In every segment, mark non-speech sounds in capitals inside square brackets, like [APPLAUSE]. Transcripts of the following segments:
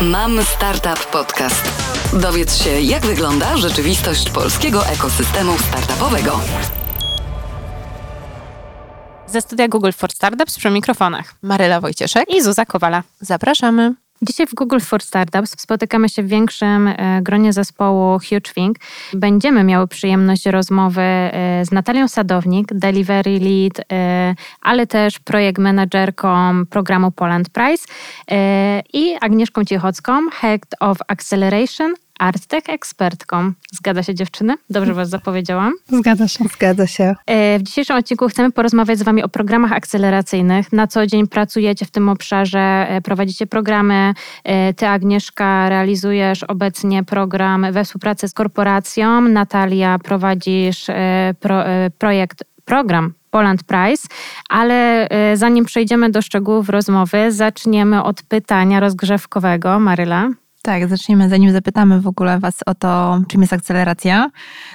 Mam Startup Podcast. Dowiedz się, jak wygląda rzeczywistość polskiego ekosystemu startupowego. Ze studia Google for Startups przy mikrofonach Maryla Wojcieszek. i Zuza Kowala. Zapraszamy. Dzisiaj w Google for Startups spotykamy się w większym e, gronie zespołu Huge Think. Będziemy miały przyjemność rozmowy e, z Natalią Sadownik, Delivery Lead, e, ale też projekt menadżerką programu Poland Prize i Agnieszką Cichocką, Head of Acceleration, ArtTech ekspertką. Zgadza się dziewczyny? Dobrze was zapowiedziałam? Zgadza się. Zgadza się. E, W dzisiejszym odcinku chcemy porozmawiać z Wami o programach akceleracyjnych. Na co dzień pracujecie w tym obszarze, e, prowadzicie programy. E, Ty, Agnieszka, realizujesz obecnie program we współpracy z korporacją. Natalia, prowadzisz pro, projekt, program Poland Prize, ale zanim przejdziemy do szczegółów rozmowy, zaczniemy od pytania rozgrzewkowego. Maryla. Tak, zaczniemy, zanim zapytamy w ogóle Was o to, czym jest akceleracja,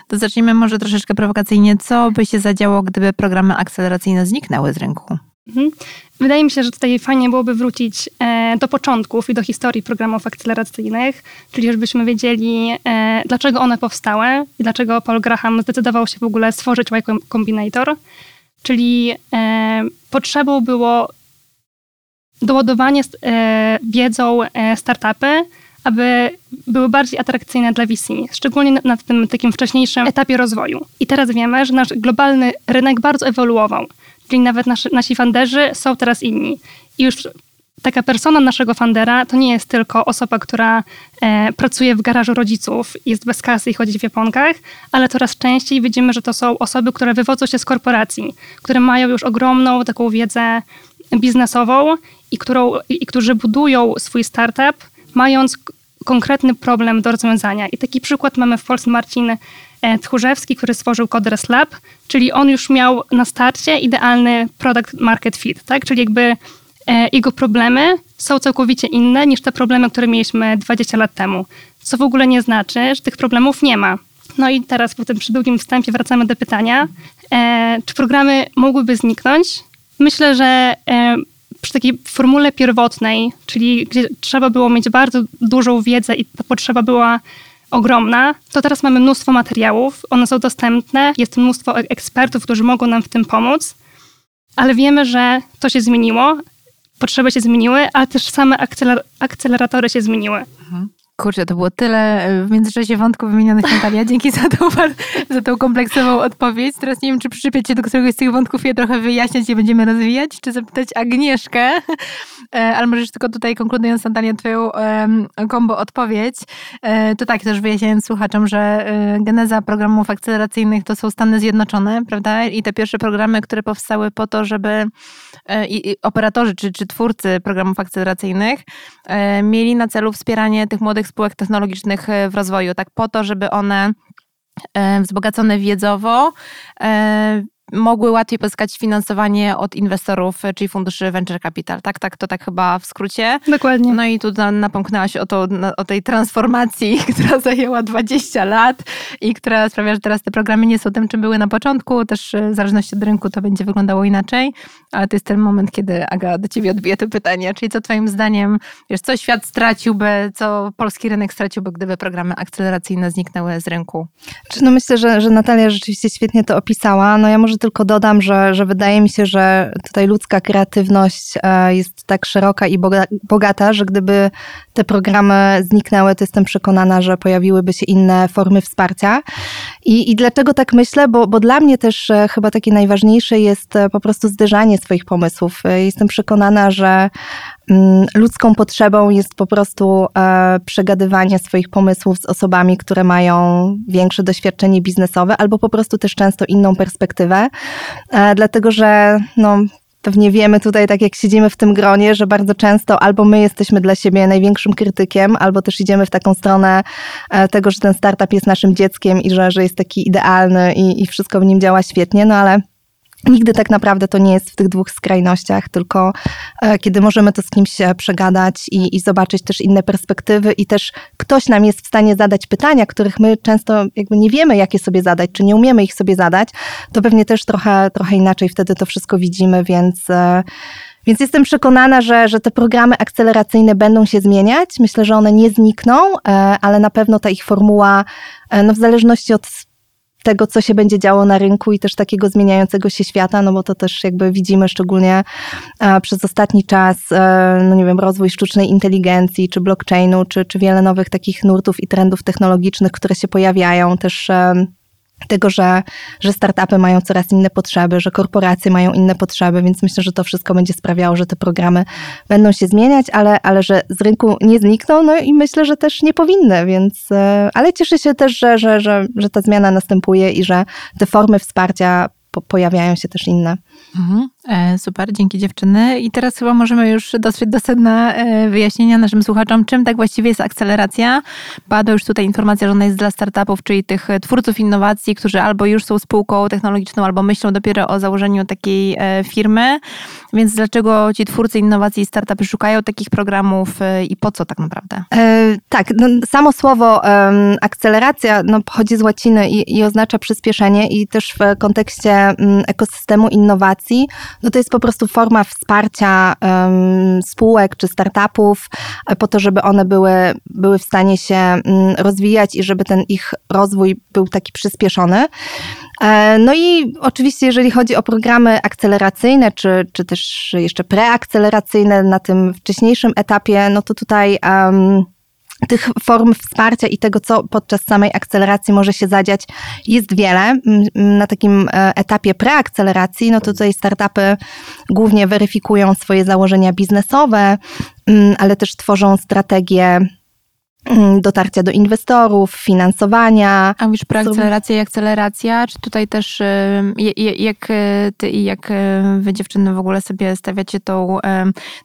to zacznijmy może troszeczkę prowokacyjnie. Co by się zadziało, gdyby programy akceleracyjne zniknęły z rynku? Mhm. Wydaje mi się, że tutaj fajnie byłoby wrócić e, do początków i do historii programów akceleracyjnych, czyli żebyśmy wiedzieli, e, dlaczego one powstały i dlaczego Paul Graham zdecydował się w ogóle stworzyć Y Combinator. Czyli e, potrzebą było doładowanie wiedzą startupy, aby były bardziej atrakcyjne dla VC, szczególnie na, na tym takim wcześniejszym etapie rozwoju. I teraz wiemy, że nasz globalny rynek bardzo ewoluował, czyli nawet naszy, nasi funderzy są teraz inni. I już taka persona naszego fundera to nie jest tylko osoba, która e, pracuje w garażu rodziców, jest bez kasy i chodzi w japonkach, ale coraz częściej widzimy, że to są osoby, które wywodzą się z korporacji, które mają już ogromną taką wiedzę biznesową i, którą, i którzy budują swój startup, mając konkretny problem do rozwiązania. I taki przykład mamy w Polsce Marcin e, Tchórzewski, który stworzył Coders Lab, czyli on już miał na starcie idealny product market fit, tak? Czyli jakby e, jego problemy są całkowicie inne niż te problemy, które mieliśmy 20 lat temu. Co w ogóle nie znaczy, że tych problemów nie ma. No i teraz po tym przy długim wstępie wracamy do pytania, e, czy programy mogłyby zniknąć? Myślę, że przy takiej formule pierwotnej, czyli gdzie trzeba było mieć bardzo dużą wiedzę i ta potrzeba była ogromna, to teraz mamy mnóstwo materiałów, one są dostępne, jest mnóstwo e- ekspertów, którzy mogą nam w tym pomóc, ale wiemy, że to się zmieniło, potrzeby się zmieniły, ale też same akceler- akceleratory się zmieniły. Kurczę, to było tyle e, w międzyczasie wątków wymienionych Natalia. Dzięki za tą, za tą kompleksową odpowiedź. Teraz nie wiem, czy przyczepiać się do któregoś z tych wątków je trochę wyjaśniać i będziemy rozwijać, czy zapytać Agnieszkę. E, Ale możesz tylko tutaj, konkludując Natalia, twoją kombo odpowiedź. E, To tak, też wyjaśniając słuchaczom, że geneza programów akceleracyjnych to są Stany Zjednoczone, prawda? I te pierwsze programy, które powstały po to, żeby i, i operatorzy czy, czy twórcy programów akceleracyjnych mieli na celu wspieranie tych młodych spółek technologicznych e, w rozwoju, tak po to, żeby one e, wzbogacone wiedzowo e, mogły łatwiej pozyskać finansowanie od inwestorów, e, czyli funduszy venture capital. Tak, tak, to tak chyba w skrócie. Dokładnie. No i tu na- napomknęłaś o, to, o tej transformacji, [LAUGHS] która zajęła 20 lat i która sprawia, że teraz te programy nie są tym, czym były na początku. Też e, w zależności od rynku to będzie wyglądało inaczej, ale to jest ten moment, kiedy Aga do ciebie odbije to pytanie. Czyli co twoim zdaniem, wiesz, co świat straciłby, co polski rynek straciłby, gdyby programy akceleracyjne zniknęły z rynku? No myślę, że, że Natalia rzeczywiście świetnie to opisała. No ja może tylko dodam, że, że wydaje mi się, że tutaj ludzka kreatywność e, jest tak szeroka i boga- bogata, że gdyby te programy zniknęły, to jestem przekonana, że pojawiłyby się inne formy wsparcia. I, i dlaczego tak myślę? Bo, bo dla mnie też e, chyba takie najważniejsze jest e, po prostu zderzanie swoich pomysłów. E, Jestem przekonana, że mm, ludzką potrzebą jest po prostu przegadywanie swoich pomysłów z osobami, które mają większe doświadczenie biznesowe albo po prostu też często inną perspektywę. Dlatego, że no, pewnie wiemy tutaj, tak jak siedzimy w tym gronie, że bardzo często albo my jesteśmy dla siebie największym krytykiem, albo też idziemy w taką stronę e, tego, że ten startup jest naszym dzieckiem i że, że jest taki idealny i, i wszystko w nim działa świetnie, no ale Nigdy tak naprawdę to nie jest w tych dwóch skrajnościach, tylko e, kiedy możemy to z kimś e, przegadać i, i zobaczyć też inne perspektywy i też ktoś nam jest w stanie zadać pytania, których my często jakby nie wiemy, jakie sobie zadać, czy nie umiemy ich sobie zadać, to pewnie też trochę, trochę inaczej wtedy to wszystko widzimy, więc e, Więc jestem przekonana, że, że te programy akceleracyjne będą się zmieniać. Myślę, że one nie znikną, ale na pewno ta ich formuła, no w zależności od tego, co się będzie działo na rynku i też takiego zmieniającego się świata, no bo to też jakby widzimy szczególnie e, przez ostatni czas, no nie wiem, rozwój sztucznej inteligencji, czy blockchainu, czy, czy wiele nowych takich nurtów i trendów technologicznych, które się pojawiają też tego, że, że startupy mają coraz inne potrzeby, że korporacje mają inne potrzeby, więc myślę, że to wszystko będzie sprawiało, że te programy będą się zmieniać, ale, ale że z rynku nie znikną, no i myślę, że też nie powinny, więc, e, ale cieszę się też, że, że, że, że ta zmiana następuje i że te formy wsparcia po, pojawiają się też inne. Mhm. E, super, dzięki dziewczyny. I teraz chyba możemy już dotrzeć do sedna e, wyjaśnienia naszym słuchaczom, czym tak właściwie jest akceleracja. Padła już tutaj informacja, że ona jest dla startupów, czyli tych twórców innowacji, którzy albo już są spółką technologiczną, albo myślą dopiero o założeniu takiej e, firmy. Więc dlaczego ci twórcy innowacji i startupy szukają takich programów i po co tak naprawdę? E, tak, no, samo słowo um, akceleracja no, pochodzi z łaciny i, i, oznacza przyspieszenie i też w kontekście um, ekosystemu innowacji no to jest po prostu forma wsparcia um, spółek czy startupów e, po to, żeby one były, były w stanie się um, rozwijać i żeby ten ich rozwój był taki przyspieszony. E, no i oczywiście, jeżeli chodzi o programy akceleracyjne, czy, czy też jeszcze preakceleracyjne na tym wcześniejszym etapie, no to tutaj um, tych form wsparcia i tego, co podczas samej akceleracji może się zadziać, jest wiele. Na takim e, etapie preakceleracji, no to tutaj startupy głównie weryfikują swoje założenia biznesowe, ale też tworzą strategie Mm, dotarcia do inwestorów, finansowania. A mówisz preakceleracja i akceleracja, czy tutaj też jak e, ty i jak e, wy dziewczyny w ogóle sobie stawiacie tą,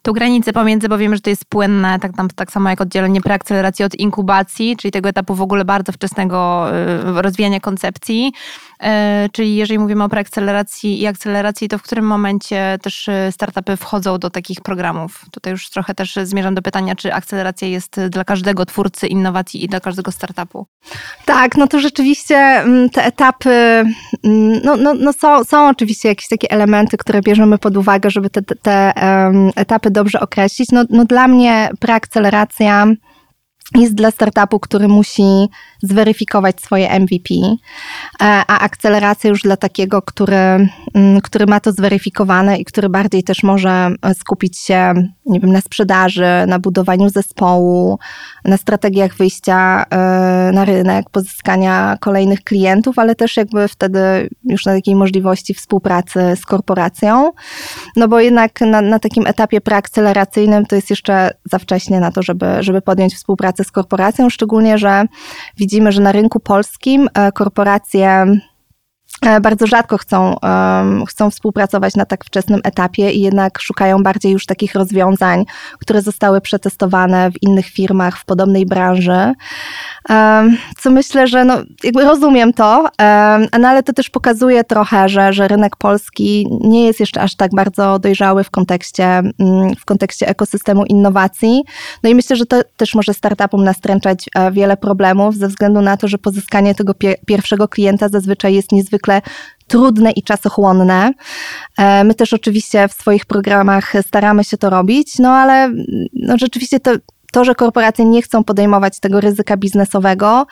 tą granicę pomiędzy, bo wiemy, że to jest płynne, tak, tak samo jak oddzielenie preakceleracji od inkubacji, czyli tego etapu w ogóle bardzo wczesnego e, rozwijania koncepcji, czyli jeżeli mówimy o preakceleracji i akceleracji, to w którym momencie też startupy wchodzą do takich programów? Tutaj już trochę też zmierzam do pytania, czy akceleracja jest dla każdego twórcy innowacji i dla każdego startupu. Tak, no to rzeczywiście mm, te etapy, mm, no, no, no są, są oczywiście jakieś takie elementy, które bierzemy pod uwagę, żeby te, te, te etapy dobrze określić. No, no dla mnie preakceleracja jest dla startupu, który musi zweryfikować swoje MVP, e, a akceleracja już dla takiego, który, mm, który ma to zweryfikowane i który bardziej też może skupić się nie wiem, na sprzedaży, na budowaniu zespołu, na strategiach wyjścia e, na rynek, pozyskania kolejnych klientów, ale też jakby wtedy już na takiej możliwości współpracy z korporacją. No bo jednak na, na takim etapie preakceleracyjnym to jest jeszcze za wcześnie na to, żeby, żeby podjąć współpracę z korporacją, szczególnie, że widzimy, że na rynku polskim e, korporacje bardzo rzadko chcą, chcą współpracować na tak wczesnym etapie i jednak szukają bardziej już takich rozwiązań, które zostały przetestowane w innych firmach w podobnej branży. Co myślę, że no, jakby rozumiem to, no ale to też pokazuje trochę, że, że rynek polski nie jest jeszcze aż tak bardzo dojrzały w kontekście, mm, w kontekście ekosystemu innowacji. No i myślę, że to też może startupom nastręczać e, wiele problemów ze względu na to, że pozyskanie tego pierwszego klienta zazwyczaj jest niezwykle trudne i czasochłonne. E, my też oczywiście w swoich programach staramy się to robić, no ale no rzeczywiście to to, że korporacje nie chcą podejmować tego ryzyka biznesowego,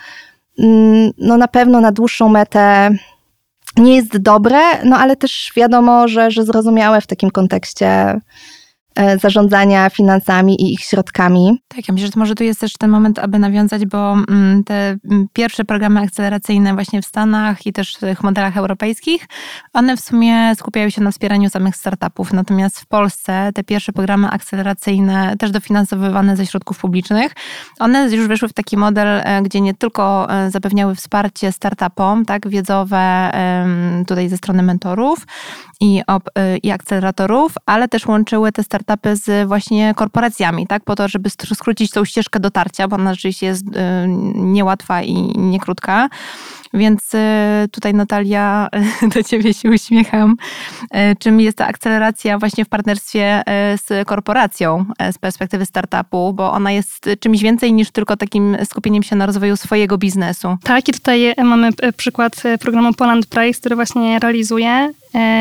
mm, no na pewno na dłuższą metę nie jest dobre, no ale też wiadomo, że, że zrozumiałe w takim kontekście zarządzania finansami i ich środkami. Tak, ja myślę, że może tu jest też ten moment, aby nawiązać, bo mm, te mm, pierwsze programy akceleracyjne właśnie w Stanach i też w tych modelach europejskich, one w sumie skupiają się na wspieraniu samych startupów. Natomiast w Polsce te pierwsze programy akceleracyjne, też dofinansowywane ze środków publicznych, one już weszły w taki model, e, gdzie nie tylko e, zapewniały wsparcie startupom, tak, wiedzowe tutaj ze strony mentorów i, i akceleratorów, ale też łączyły te startupy startupy z właśnie korporacjami, tak? Po to, żeby skrócić tą ścieżkę dotarcia, bo ona rzeczywiście jest y, niełatwa i niekrótka. Więc y, tutaj Natalia, [LAUGHS] do ciebie się uśmiecham. Y, czym jest ta akceleracja właśnie w partnerstwie z korporacją z perspektywy startupu, bo ona jest czymś więcej niż tylko takim skupieniem się na rozwoju swojego biznesu. Tak, i tutaj mamy przykład programu Poland Price, który właśnie realizuje.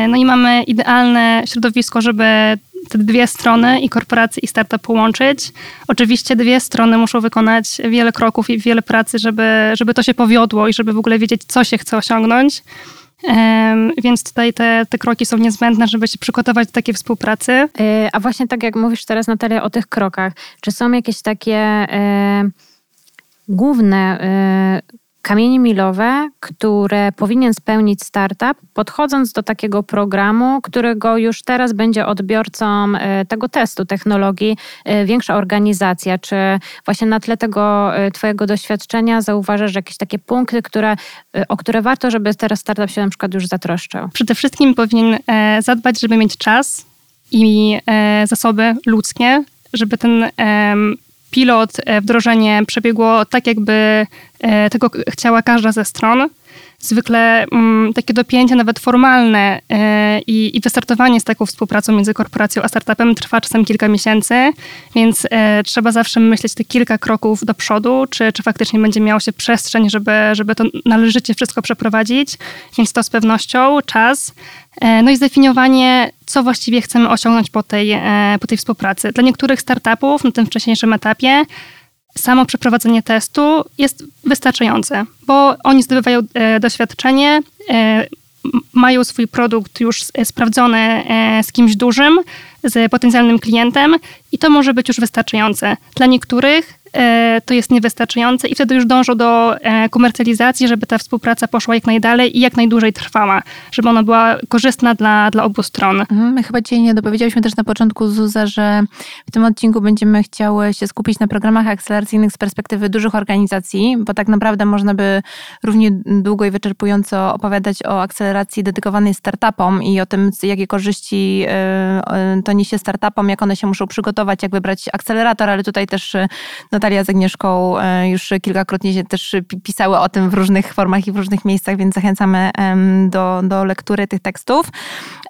No i mamy idealne środowisko, żeby te dwie strony i korporacje i startup połączyć. Oczywiście dwie strony muszą wykonać wiele kroków i wiele pracy, żeby, żeby to się powiodło i żeby w ogóle wiedzieć, co się chce osiągnąć. Więc tutaj te, te kroki są niezbędne, żeby się przygotować do takiej współpracy. Yy, a właśnie tak jak mówisz teraz Natalia o tych krokach, czy są jakieś takie główne yy, kamienie milowe, które powinien spełnić startup, podchodząc do takiego programu, którego już teraz będzie odbiorcą e, tego testu technologii e, większa organizacja? Czy właśnie na tle tego e, Twojego doświadczenia zauważasz jakieś takie punkty, które, o które warto, żeby teraz startup się na przykład już zatroszczył? Przede wszystkim powinien zadbać, żeby mieć czas i zasoby ludzkie, żeby ten pilot, e, wdrożenie przebiegło tak, jakby e, tego chciała każda ze stron zwykle mm, takie dopięcie nawet formalne e, i, wystartowanie z taką współpracą między korporacją a startupem trwa czasem kilka miesięcy, więc e, trzeba zawsze myśleć te kilka kroków do przodu, czy, czy faktycznie będzie miało się przestrzeń, żeby, żeby to należycie wszystko przeprowadzić, więc to z pewnością czas. E, no i zdefiniowanie, co właściwie chcemy osiągnąć po tej, po tej współpracy. Dla niektórych startupów na tym wcześniejszym etapie samo przeprowadzenie testu jest wystarczające, bo oni zdobywają e, doświadczenie, e, mają swój produkt już sprawdzony e, z kimś dużym, z potencjalnym klientem i to może być już wystarczające. Dla niektórych to jest niewystarczające i wtedy już dążą do e, komercjalizacji, żeby ta współpraca poszła jak najdalej i jak najdłużej trwała, żeby ona była korzystna dla, dla obu stron. Mhm, my chyba Cię nie dopowiedziałyśmy też na początku, Zuza, że w tym odcinku będziemy chciały się skupić na programach akceleracyjnych z perspektywy dużych organizacji, bo tak naprawdę można by równie długo i wyczerpująco opowiadać o akceleracji dedykowanej startupom i o tym, jakie korzyści e, to niesie startupom, jak one się muszą przygotować, jak wybrać akcelerator, ale tutaj też Natalia z Agnieszką e, już kilkakrotnie się też pisały o tym w różnych formach i w różnych miejscach, więc zachęcamy do, do lektury tych tekstów.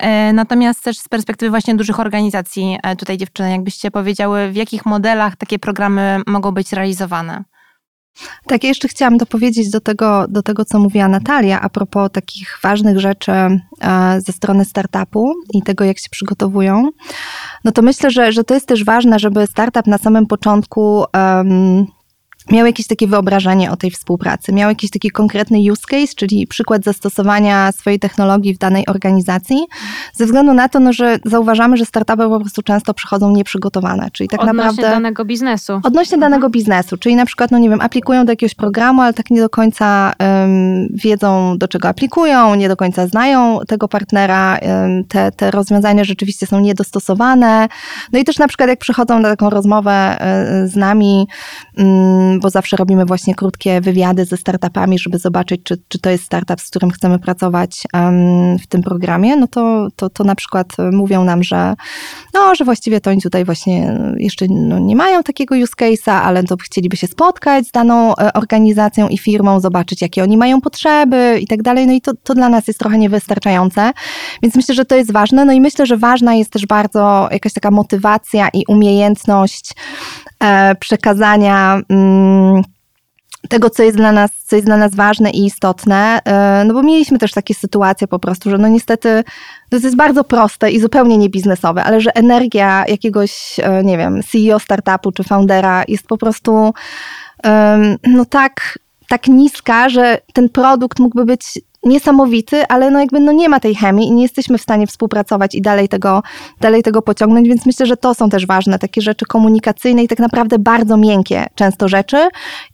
E, natomiast też z perspektywy właśnie dużych organizacji, e, tutaj dziewczyny, jakbyście powiedziały, w jakich modelach takie programy mogą być realizowane? Tak, ja jeszcze chciałam dopowiedzieć do tego, do tego, co mówiła Natalia, a propos takich ważnych rzeczy ze strony startupu i tego, jak się przygotowują. No to myślę, że, że to jest też ważne, żeby startup na samym początku um, miał jakieś takie wyobrażenie o tej współpracy, miał jakiś taki konkretny use case, czyli przykład zastosowania swojej technologii w danej organizacji, ze względu na to, no, że zauważamy, że startupy po prostu często przychodzą nieprzygotowane, czyli tak odnośnie naprawdę... Odnośnie danego biznesu. Odnośnie mhm. danego biznesu, czyli na przykład, no nie wiem, aplikują do jakiegoś programu, ale tak nie do końca um, wiedzą, do czego aplikują, nie do końca znają tego partnera, um, te, te rozwiązania rzeczywiście są niedostosowane, no i też na przykład jak przychodzą na taką rozmowę um, z nami, mm, bo zawsze robimy właśnie krótkie wywiady ze startupami, żeby zobaczyć, czy, czy to jest startup, z którym chcemy pracować w tym programie, no to, to, to na przykład mówią nam, że no, że właściwie to oni tutaj właśnie jeszcze no, nie mają takiego use case'a, ale to chcieliby się spotkać z daną e, organizacją i firmą, zobaczyć, jakie oni mają potrzeby i tak dalej, no i to, to dla nas jest trochę niewystarczające, więc myślę, że to jest ważne, no i myślę, że ważna jest też bardzo jakaś taka motywacja i umiejętność e, przekazania mm, tego, co jest dla nas, co jest dla nas ważne i istotne, e, no bo mieliśmy też takie sytuacje po prostu, że no niestety to jest bardzo proste i zupełnie niebiznesowe, ale że energia jakiegoś, e, nie wiem, CEO startupu czy foundera jest po prostu no tak, tak niska, że ten produkt mógłby być niesamowity, ale no jakby no nie ma tej chemii i nie jesteśmy w stanie współpracować i dalej tego, dalej tego pociągnąć, więc myślę, że to są też ważne, takie rzeczy komunikacyjne i tak naprawdę bardzo miękkie często rzeczy.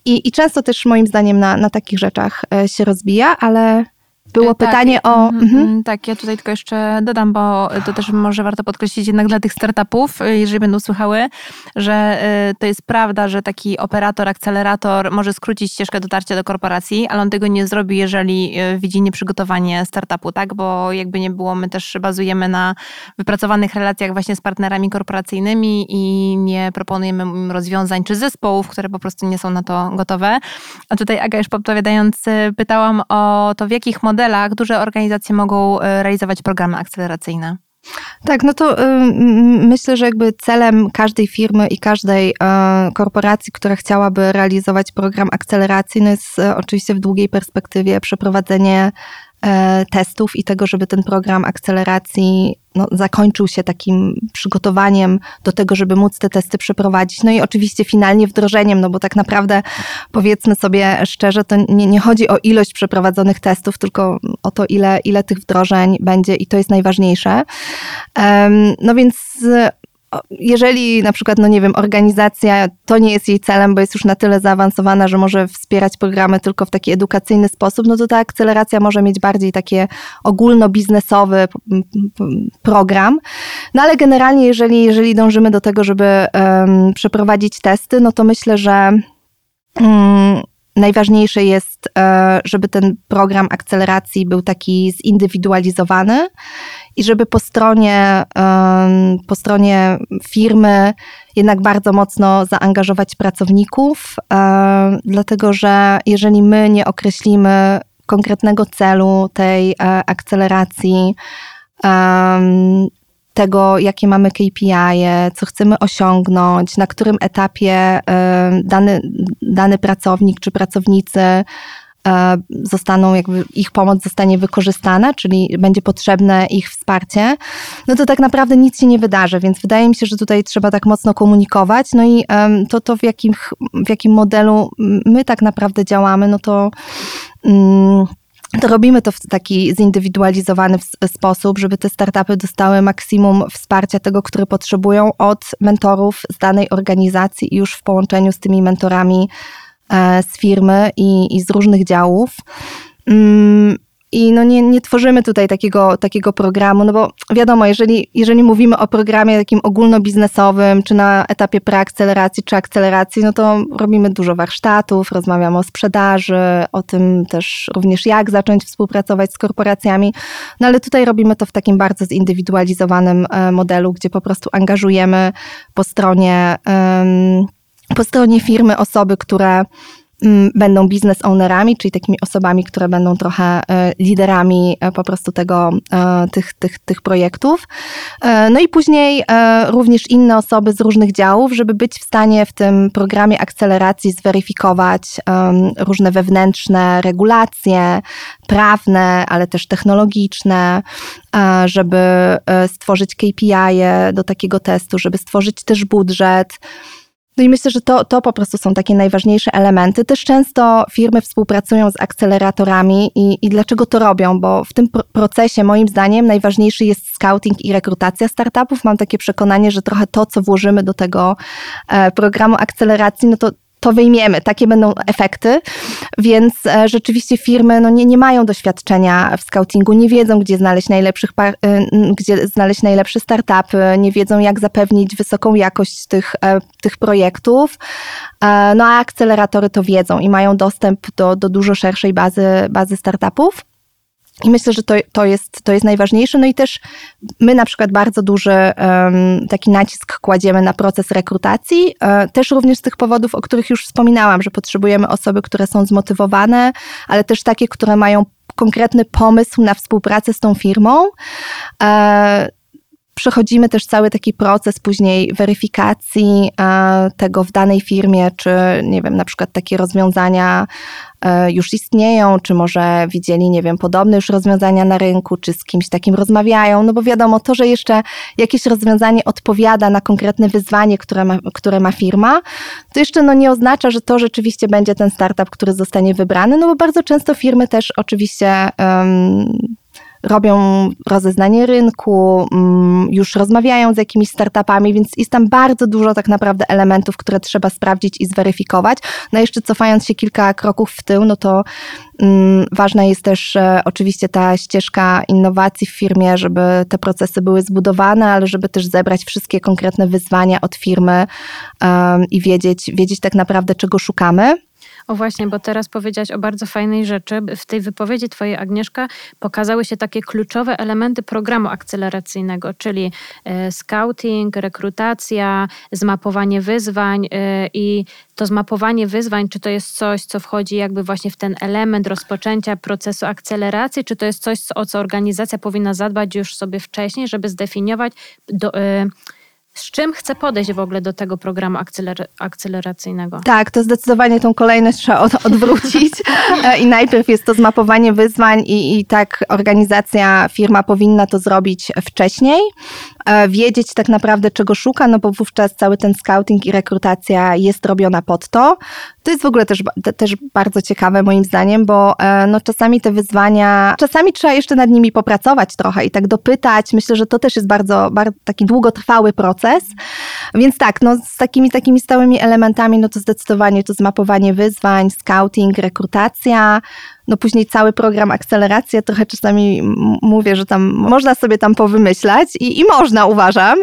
I, i często też moim zdaniem na, na takich rzeczach e, się rozbija, ale było tak, pytanie o. Mm, mhm. Tak, ja tutaj tylko jeszcze dodam, bo to też może warto podkreślić jednak dla tych startupów, jeżeli będą słuchały, że y, to jest prawda, że taki operator, akcelerator może skrócić ścieżkę dotarcia do korporacji, ale on tego nie zrobi, jeżeli widzi nieprzygotowanie startupu, tak? Bo jakby nie było, my też bazujemy na wypracowanych relacjach właśnie z partnerami korporacyjnymi i nie proponujemy im rozwiązań czy zespołów, które po prostu nie są na to gotowe. A tutaj Aga już podpowiadając, pytałam o to, w jakich modelach modelach duże organizacje mogą e, realizować programy akceleracyjne? Tak, no to y, myślę, że jakby celem każdej firmy i każdej y, korporacji, która chciałaby realizować program akceleracyjny jest y, oczywiście w długiej perspektywie przeprowadzenie testów i tego, żeby ten program akceleracji no, zakończył się takim przygotowaniem do tego, żeby móc te testy przeprowadzić. No i oczywiście finalnie wdrożeniem, no bo tak naprawdę powiedzmy sobie szczerze, to nie, nie chodzi o ilość przeprowadzonych testów, tylko o to, ile, ile tych wdrożeń będzie i to jest najważniejsze. Um, no więc jeżeli na przykład, no nie wiem, organizacja to nie jest jej celem, bo jest już na tyle zaawansowana, że może wspierać programy tylko w taki edukacyjny sposób, no to ta akceleracja może mieć bardziej takie ogólnobiznesowy program. No ale generalnie, jeżeli, jeżeli dążymy do tego, żeby um, przeprowadzić testy, no to myślę, że um, najważniejsze jest, e, żeby ten program akceleracji był taki zindywidualizowany i żeby po stronie, po stronie firmy jednak bardzo mocno zaangażować pracowników, dlatego że jeżeli my nie określimy konkretnego celu tej e, akceleracji, tego, jakie mamy KPI, co chcemy osiągnąć, na którym etapie dany, dany pracownik czy pracownicy zostaną, jakby ich pomoc zostanie wykorzystana, czyli będzie potrzebne ich wsparcie, no to tak naprawdę nic się nie wydarzy, więc wydaje mi się, że tutaj trzeba tak mocno komunikować. No i to, to w, jakim, w jakim modelu my tak naprawdę działamy, no to. Mm, to robimy to w taki zindywidualizowany sposób, żeby te startupy dostały maksimum wsparcia tego, które potrzebują od mentorów z danej organizacji i już w połączeniu z tymi mentorami E, z firmy i, i z różnych działów. Mm, I no nie, nie tworzymy tutaj takiego, takiego programu, no bo wiadomo, jeżeli, jeżeli mówimy o programie takim ogólnobiznesowym, czy na etapie preakceleracji, czy akceleracji, no to robimy dużo warsztatów, rozmawiamy o sprzedaży, o tym też również jak zacząć współpracować z korporacjami, no ale tutaj robimy to w takim bardzo zindywidualizowanym e, modelu, gdzie po prostu angażujemy po stronie po stronie firmy osoby, które mm, będą biznes ownerami, czyli takimi osobami, które będą trochę e, liderami e, po prostu tego, e, tych, tych, tych projektów. No i później również inne osoby z różnych działów, żeby być w stanie w tym programie akceleracji zweryfikować różne wewnętrzne regulacje prawne, ale też technologiczne, żeby stworzyć KPI do takiego testu, żeby stworzyć też budżet. No i myślę, że to, to po prostu są takie najważniejsze elementy. Też często firmy współpracują z akceleratorami i, i dlaczego to robią? Bo w tym procesie moim zdaniem najważniejszy jest scouting i rekrutacja startupów. Mam takie przekonanie, że trochę to, co włożymy do tego e, programu akceleracji, no to to wyjmiemy, takie będą efekty, więc e, rzeczywiście firmy no nie, nie mają doświadczenia w scoutingu, nie wiedzą, gdzie znaleźć najlepszych, e, gdzie znaleźć najlepsze startupy, nie wiedzą, jak zapewnić wysoką jakość tych, e, tych projektów, no a akceleratory to wiedzą i mają dostęp do, do dużo szerszej bazy, bazy startupów. I myślę, że to, to, jest, to jest najważniejsze. No i też my na przykład bardzo duży um, taki nacisk kładziemy na proces rekrutacji, um, też również z tych powodów, o których już wspominałam, że potrzebujemy osoby, które są zmotywowane, ale też takie, które mają konkretny pomysł na współpracę z tą firmą. Um, przechodzimy też cały taki proces później weryfikacji e, tego w danej firmie, czy nie wiem, na przykład takie rozwiązania e, już istnieją, czy może widzieli, nie wiem, podobne już rozwiązania na rynku, czy z kimś takim rozmawiają, no bo wiadomo, to, że jeszcze jakieś rozwiązanie odpowiada na konkretne wyzwanie, które ma, które ma firma, to jeszcze no nie oznacza, że to rzeczywiście będzie ten startup, który zostanie wybrany, no bo bardzo często firmy też oczywiście um, robią rozeznanie rynku, mm, już rozmawiają z jakimiś startupami, więc jest tam bardzo dużo tak naprawdę elementów, które trzeba sprawdzić i zweryfikować. No jeszcze cofając się kilka kroków w tył, no to mm, ważna jest też oczywiście ta ścieżka innowacji w firmie, żeby te procesy były zbudowane, ale żeby też zebrać wszystkie konkretne wyzwania od firmy i wiedzieć, wiedzieć tak naprawdę, czego szukamy. O właśnie, bo teraz powiedziałaś o bardzo fajnej rzeczy. W tej wypowiedzi Twojej, Agnieszka, pokazały się takie kluczowe elementy programu akceleracyjnego, czyli e, scouting, rekrutacja, zmapowanie wyzwań e, i to zmapowanie wyzwań, czy to jest coś, co wchodzi jakby właśnie w ten element rozpoczęcia procesu akceleracji, czy to jest coś, o co organizacja powinna zadbać już sobie wcześniej, żeby zdefiniować do, e, Z czym chce podejść w ogóle do tego programu akceler- akceleracyjnego? Tak, to zdecydowanie tą kolejność trzeba od, odwrócić. E, I najpierw jest to zmapowanie wyzwań, i, i tak organizacja, firma powinna to zrobić wcześniej. E, Wiedzieć tak naprawdę, czego szuka, no bo wówczas cały ten scouting i rekrutacja jest robiona pod to. To jest w ogóle też, też bardzo ciekawe moim zdaniem, bo e, no, czasami te wyzwania, czasami trzeba jeszcze nad nimi popracować trochę i tak dopytać. Myślę, że to też jest bardzo, bardzo taki długotrwały proces. Więc tak, no z takimi takimi stałymi elementami, no to zdecydowanie to zmapowanie wyzwań, scouting, rekrutacja, no później cały program akceleracja, trochę czasami mówię, że tam można sobie tam powymyślać i, i można, uważam.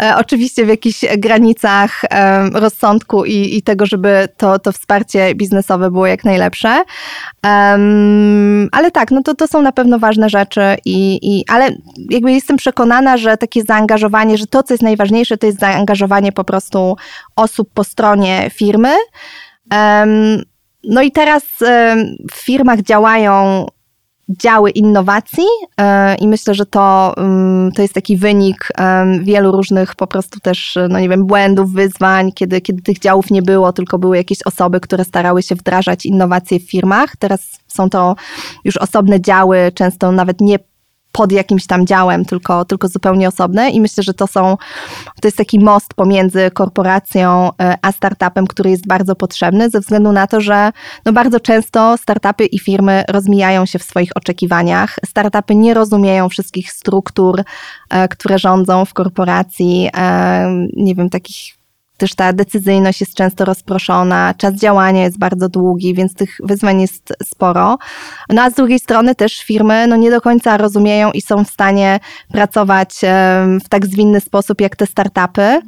E, oczywiście w jakichś granicach e, rozsądku i, i tego, żeby to, to wsparcie biznesowe było jak najlepsze. Ale tak, no to, to są na pewno ważne rzeczy, i, i, ale jakby jestem przekonana, że takie zaangażowanie, że to, co jest najważniejsze, to jest zaangażowanie po prostu osób po stronie firmy. No i teraz w firmach działają działy innowacji e, i myślę, że to, mm, to jest taki wynik wielu różnych po prostu też, no nie wiem, błędów, wyzwań, kiedy, kiedy tych działów nie było, tylko były jakieś osoby, które starały się wdrażać innowacje w firmach. Teraz są to już osobne działy, często nawet nie pod jakimś tam działem, tylko, tylko zupełnie osobne i myślę, że to są, to jest taki most pomiędzy korporacją e, a startupem, który jest bardzo potrzebny ze względu na to, że no bardzo często startupy i firmy rozmijają się w swoich oczekiwaniach. Startupy nie rozumieją wszystkich struktur, e, które rządzą w korporacji, e, nie wiem, takich też ta decyzyjność jest często rozproszona, czas działania jest bardzo długi, więc tych wyzwań jest sporo. No a z drugiej strony też firmy no nie do końca rozumieją i są w stanie pracować w tak zwinny sposób jak te startupy,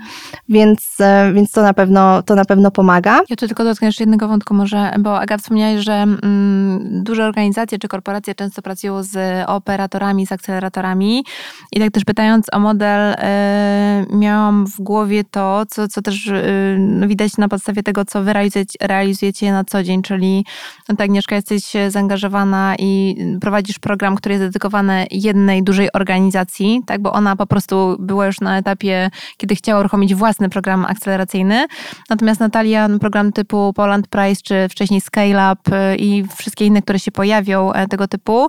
więc, więc to, na pewno, to na pewno pomaga. Ja tu tylko dotknę jeszcze jednego wątku może, bo Aga wspomniałaś, że mm, duże organizacje czy korporacje często pracują z operatorami, z akceleratorami i tak też pytając o model, e, miałam w głowie to, co, co też e, no, widać na podstawie tego, co wy realizujecie, realizujecie na co dzień, czyli no, tak Agnieszka, jesteś zaangażowana i prowadzisz program, który jest dedykowany jednej dużej organizacji, tak, bo ona po prostu była już na etapie, kiedy chciała uruchomić własny program akceleracyjny. Natomiast Natalia, no, program typu Poland Prize, czy wcześniej Scale Up y, i wszystkie inne, które się pojawią e, tego typu,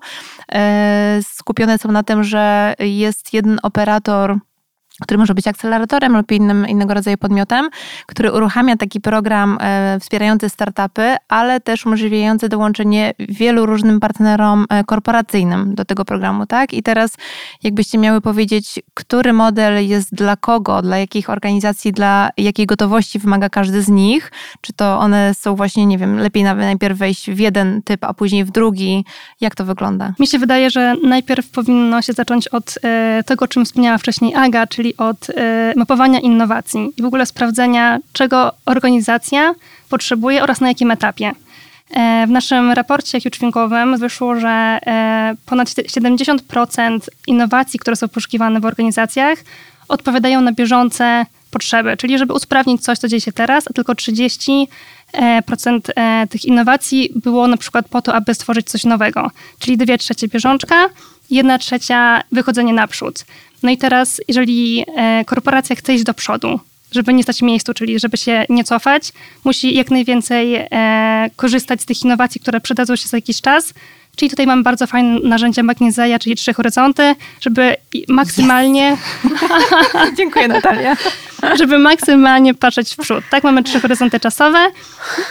e, skupione są na tym, że jest jeden operator, który może być akceleratorem lub innym, innego rodzaju podmiotem, który uruchamia taki program e, wspierający startupy, ale też umożliwiający dołączenie wielu różnym partnerom e, korporacyjnym do tego programu, tak? I teraz jakbyście miały powiedzieć, który model jest dla kogo, dla jakich organizacji, dla jakiej gotowości wymaga każdy z nich, czy to one są właśnie, nie wiem, lepiej najpierw wejść w jeden typ, a później w drugi, jak to wygląda? Mi się wydaje, że najpierw powinno się zacząć od e, tego, o czym wspomniała wcześniej Aga, czyli od e, mapowania innowacji i w ogóle sprawdzenia, czego organizacja potrzebuje oraz na jakim etapie. E, w naszym raporcie huge wyszło, że e, ponad 70% innowacji, które są poszukiwane w organizacjach, odpowiadają na bieżące potrzeby, czyli żeby usprawnić coś, co dzieje się teraz, a tylko 30% e, procent, e, tych innowacji było na przykład po to, aby stworzyć coś nowego, czyli dwie trzecie bieżączka, jedna trzecia wychodzenie naprzód. No i teraz, jeżeli e, korporacja chce iść do przodu, żeby nie stać w miejscu, czyli żeby się nie cofać, musi jak najwięcej e, korzystać z tych innowacji, które przydadzą się za jakiś czas. Czyli tutaj mamy bardzo fajne narzędzie McKinseya, czyli trzy horyzonty, żeby maksymalnie, [LAUGHS] Dziękuję Natalia. żeby maksymalnie patrzeć w przód. Tak, mamy trzy horyzonty czasowe.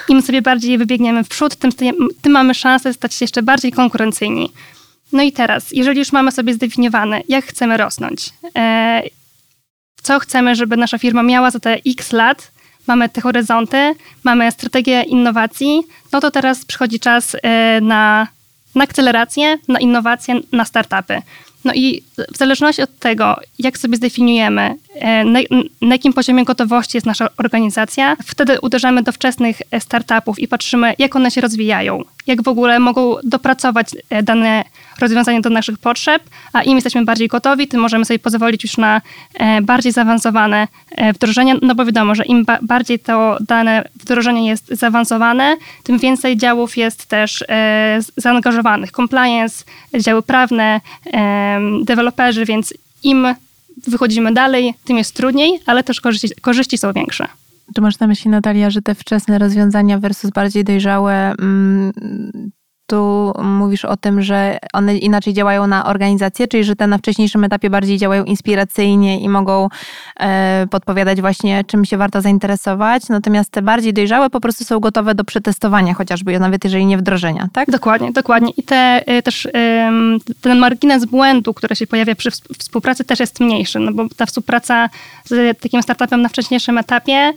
Im sobie bardziej wybiegniemy w przód, tym, tym mamy szansę stać się jeszcze bardziej konkurencyjni. No i teraz, jeżeli już mamy sobie zdefiniowane, jak chcemy rosnąć, e, co chcemy, żeby nasza firma miała za te x lat, mamy te horyzonty, mamy strategię innowacji, no to teraz przychodzi czas e, na, na akcelerację, na innowacje, na startupy. No i w zależności od tego, jak sobie zdefiniujemy, e, na, na jakim poziomie gotowości jest nasza organizacja, wtedy uderzamy do wczesnych startupów i patrzymy, jak one się rozwijają, jak w ogóle mogą dopracować e, dane rozwiązania do naszych potrzeb, a im jesteśmy bardziej gotowi, tym możemy sobie pozwolić już na e, bardziej zaawansowane e, wdrożenia, no bo wiadomo, że im ba- bardziej to dane wdrożenie jest zaawansowane, tym więcej działów jest też zaangażowanych. Compliance, działy prawne, deweloperzy, więc im wychodzimy dalej, tym jest trudniej, ale też korzyści, korzyści są większe. Czy masz na myśli, Natalia, że te wczesne rozwiązania versus bardziej dojrzałe, mm, tu mówisz o tym, że one inaczej działają na organizację, czyli że te na wcześniejszym etapie bardziej działają inspiracyjnie i mogą e, podpowiadać właśnie, czym się warto zainteresować, natomiast te bardziej dojrzałe po prostu są gotowe do przetestowania chociażby, nawet jeżeli nie wdrożenia, tak? Dokładnie, dokładnie. I te, y, też ten margines błędu, który się pojawia przy ws- współpracy też jest mniejszy, no bo ta współpraca z takim startupem na wcześniejszym etapie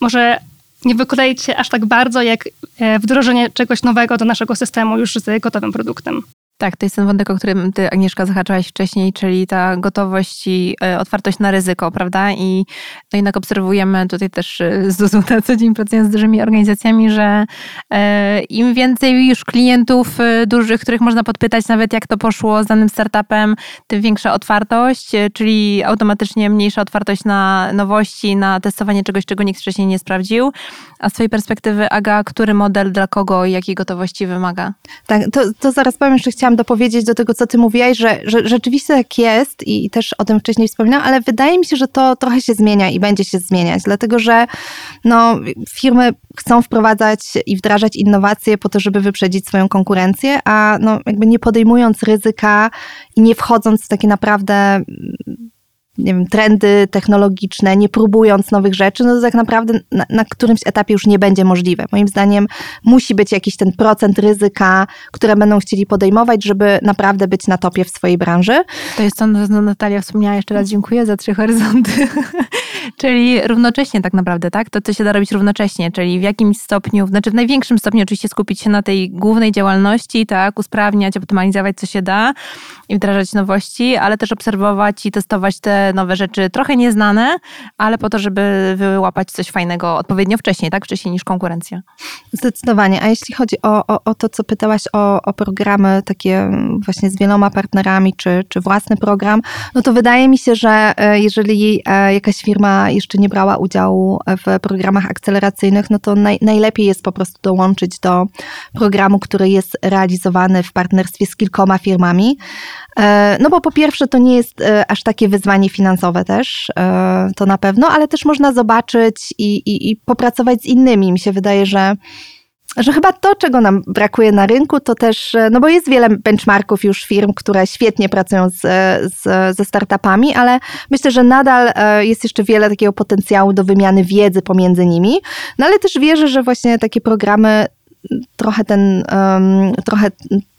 może nie wykleić się aż tak bardzo, jak e, wdrożenie czegoś nowego do naszego systemu już z gotowym produktem. Tak, to jest ten wątek, o którym ty, Agnieszka, zahaczałaś wcześniej, czyli ta gotowość i e, otwartość na ryzyko, prawda? I no jednak obserwujemy tutaj też e, z Zuzą na co dzień pracując z dużymi organizacjami, że e, im więcej już klientów dużych, których można podpytać nawet jak to poszło z danym startupem, tym większa otwartość, czyli automatycznie mniejsza otwartość na nowości, na testowanie czegoś, czego nikt wcześniej nie sprawdził. A z twojej perspektywy, Aga, który model dla kogo i jakiej gotowości wymaga? Tak, to, to zaraz powiem, jeszcze chciałam dopowiedzieć do tego, co ty mówiłaś, że, że rzeczywiście tak jest i, i też o tym wcześniej wspominałam, ale wydaje mi się, że to trochę się zmienia i będzie się zmieniać, dlatego że no, firmy chcą wprowadzać i wdrażać innowacje po to, żeby wyprzedzić swoją konkurencję, a no, jakby nie podejmując ryzyka i nie wchodząc w takie naprawdę nie wiem, trendy technologiczne, nie próbując nowych rzeczy, no to tak naprawdę na, na którymś etapie już nie będzie możliwe. Moim zdaniem musi być jakiś ten procent ryzyka, które będą chcieli podejmować, żeby naprawdę być na topie w swojej branży. To jest to, Natalia wspomniała, jeszcze raz dziękuję za trzy horyzonty. [LAUGHS] czyli równocześnie tak naprawdę, tak? To, co się da robić równocześnie, czyli w jakimś stopniu, znaczy w największym stopniu oczywiście skupić się na tej głównej działalności, tak? Usprawniać, optymalizować, co się da i wdrażać nowości, ale też obserwować i testować te nowe rzeczy, trochę nieznane, ale po to, żeby wyłapać coś fajnego odpowiednio wcześniej, tak? Wcześniej niż konkurencja. Zdecydowanie. A jeśli chodzi o, o, o to, co pytałaś o, o programy takie właśnie z wieloma partnerami, czy, czy własny program, no to wydaje mi się, że e, jeżeli e, jakaś firma jeszcze nie brała udziału w programach akceleracyjnych, no to naj, najlepiej jest po prostu dołączyć do programu, który jest realizowany w partnerstwie z kilkoma firmami. E, No bo po pierwsze to nie jest aż takie wyzwanie finansowe też, e, to na pewno, ale też można zobaczyć i, i, i popracować z innymi. Mi się wydaje, że że chyba to, czego nam brakuje na rynku, to też, e, no bo jest wiele benchmarków już firm, które świetnie pracują z, z, ze startupami, ale myślę, że nadal e, jest jeszcze wiele takiego potencjału do wymiany wiedzy pomiędzy nimi. No ale też wierzę, że właśnie takie programy trochę ten, trochę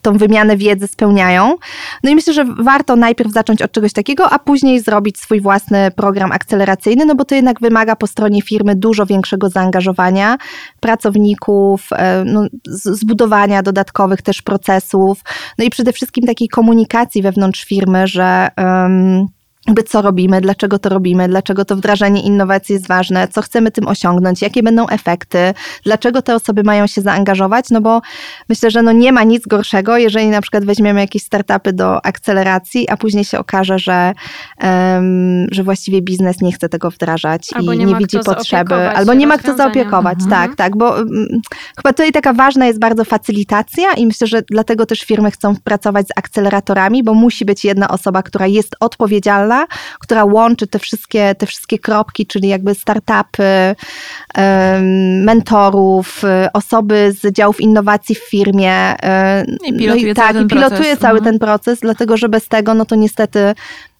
tą wymianę wiedzy spełniają. No i myślę, że warto najpierw zacząć od czegoś takiego, a później zrobić swój własny program akceleracyjny, no bo to jednak wymaga po stronie firmy dużo większego zaangażowania pracowników, e, no, zbudowania dodatkowych też procesów, no i przede wszystkim takiej komunikacji wewnątrz firmy, że um, jakby co robimy, dlaczego to robimy, dlaczego to wdrażanie innowacji jest ważne, co chcemy tym osiągnąć, jakie będą efekty, dlaczego te osoby mają się zaangażować, no bo myślę, że no nie ma nic gorszego, jeżeli na przykład weźmiemy jakieś startupy do akceleracji, a później się okaże, że, um, że właściwie biznes nie chce tego wdrażać Albo i nie nie, widzi potrzeby, albo nie ma kto zaopiekować, Mhm. tak, tak, bo mm, chyba tutaj taka ważna jest bardzo facylitacja i myślę, że dlatego też firmy chcą pracować z akceleratorami, bo musi być jedna osoba, która jest odpowiedzialna, która łączy te wszystkie, te wszystkie kropki, czyli jakby startupy, mentorów, y, osoby z działów innowacji w firmie. y, I pilotuje cały tak, ten i pilotuje cały Mhm. ten proces, dlatego że bez tego, no to niestety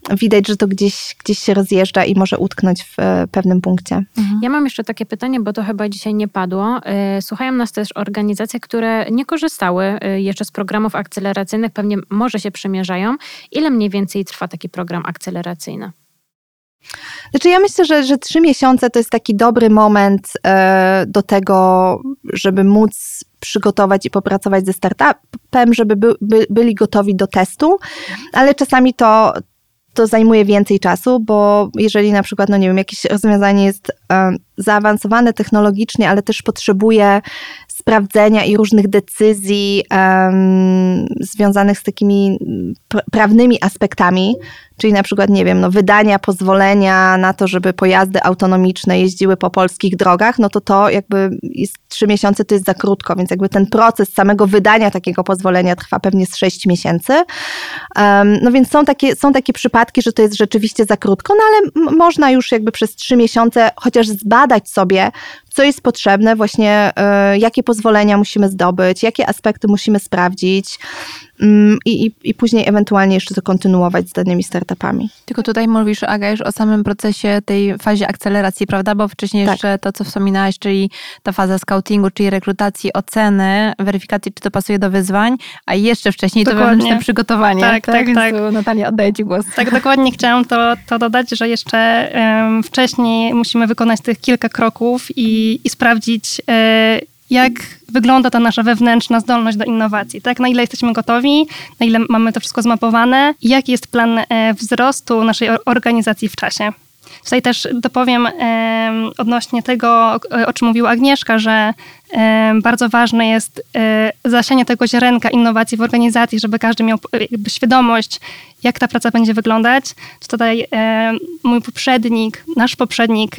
widać, że to gdzieś, gdzieś się rozjeżdża i może utknąć w e, pewnym punkcie. Ja mam jeszcze takie pytanie, bo to chyba dzisiaj nie padło. E, Słuchają nas też organizacje, które nie korzystały e, jeszcze z programów akceleracyjnych, pewnie może się przymierzają. Ile mniej więcej trwa taki program akceleracyjny? Znaczy ja myślę, że, że trzy miesiące to jest taki dobry moment e, do tego, żeby móc przygotować i popracować ze startupem, żeby by, by, byli gotowi do testu, ale czasami to, to zajmuje więcej czasu, bo jeżeli na przykład, no nie wiem, jakieś rozwiązanie jest e, zaawansowane technologicznie, ale też potrzebuje sprawdzenia i różnych decyzji em, związanych z takimi pr- prawnymi aspektami, czyli na przykład, nie wiem, no, wydania pozwolenia na to, żeby pojazdy autonomiczne jeździły po polskich drogach, no to to jakby jest trzy miesiące to jest za krótko, więc jakby ten proces samego wydania takiego pozwolenia trwa pewnie z sześć miesięcy. Um, no więc są takie, są takie przypadki, że to jest rzeczywiście za krótko, no ale można już jakby przez trzy miesiące chociaż zbadać sobie, co jest potrzebne, właśnie y, jakie pozwolenia musimy zdobyć, jakie aspekty musimy sprawdzić i, i, i później ewentualnie jeszcze to kontynuować z danymi startupami. Tylko tutaj mówisz, Aga, już o samym procesie, tej fazie akceleracji, prawda? Bo wcześniej Tak. jeszcze to, co wspominałaś, czyli ta faza scoutingu, czyli rekrutacji, oceny, weryfikacji, czy to pasuje do wyzwań, a jeszcze wcześniej to Dokładnie. wewnętrzne przygotowanie. Tak, tak, Więc tak. tu, Natalia, oddaję Ci głos. Tak, dokładnie chciałam to, to dodać, że jeszcze em, wcześniej musimy wykonać tych kilka kroków i, i sprawdzić, e, jak wygląda ta nasza wewnętrzna zdolność do innowacji, tak? Na ile jesteśmy gotowi, na ile mamy to wszystko zmapowane jaki jest plan e, wzrostu naszej or- organizacji w czasie. Tutaj też dopowiem em, odnośnie tego, o, czym mówiła Agnieszka, że bardzo ważne jest e, zasianie tego ziarenka innowacji w organizacji, żeby każdy miał e, świadomość, jak ta praca będzie wyglądać. Tutaj e, mój poprzednik, nasz poprzednik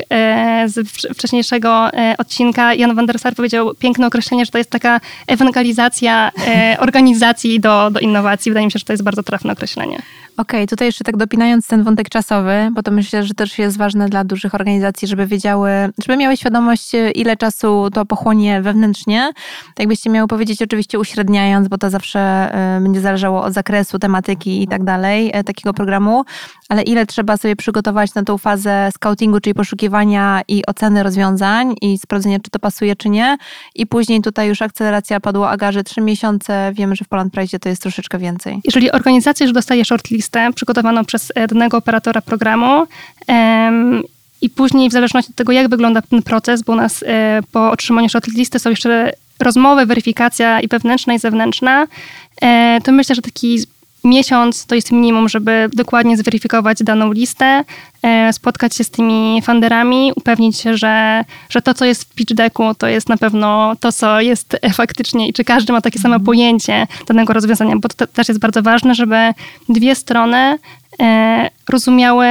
z wcz- wcześniejszego odcinka, Jan van der Sar powiedział piękne określenie, że to jest taka ewangelizacja [LAUGHS] organizacji do, do innowacji. Wydaje mi się, że to jest bardzo trafne określenie. Okej, tutaj jeszcze tak dopinając ten wątek czasowy, bo to myślę, że też jest ważne dla dużych organizacji, żeby wiedziały, żeby miały świadomość, ile czasu to pochłonie wewnętrznie. Jakbyście miały powiedzieć, oczywiście uśredniając, bo to zawsze e, będzie zależało od zakresu, tematyki i tak dalej, e, takiego programu, ale ile trzeba sobie przygotować na tą fazę scoutingu, czyli poszukiwania i oceny rozwiązań i sprawdzenia, czy to pasuje, czy nie. I później tutaj już akceleracja padło Agarze trzy miesiące. Wiemy, że w Poland Price to jest troszeczkę więcej. Jeżeli organizacja już dostaje shortlistę przygotowaną przez e, danego operatora programu i później w zależności od tego, jak wygląda ten proces, bo u nas e, po otrzymaniu shortlisty są jeszcze rozmowy, weryfikacja i wewnętrzna i zewnętrzna, e, to myślę, że taki miesiąc to jest minimum, żeby dokładnie zweryfikować daną listę, e, spotkać się z tymi funderami, upewnić się, że, że to, co jest w pitch decku, to jest na pewno to, co jest [LAUGHS] faktycznie i czy każdy ma takie samo pojęcie danego rozwiązania, bo to te- też jest bardzo ważne, żeby dwie strony rozumiały,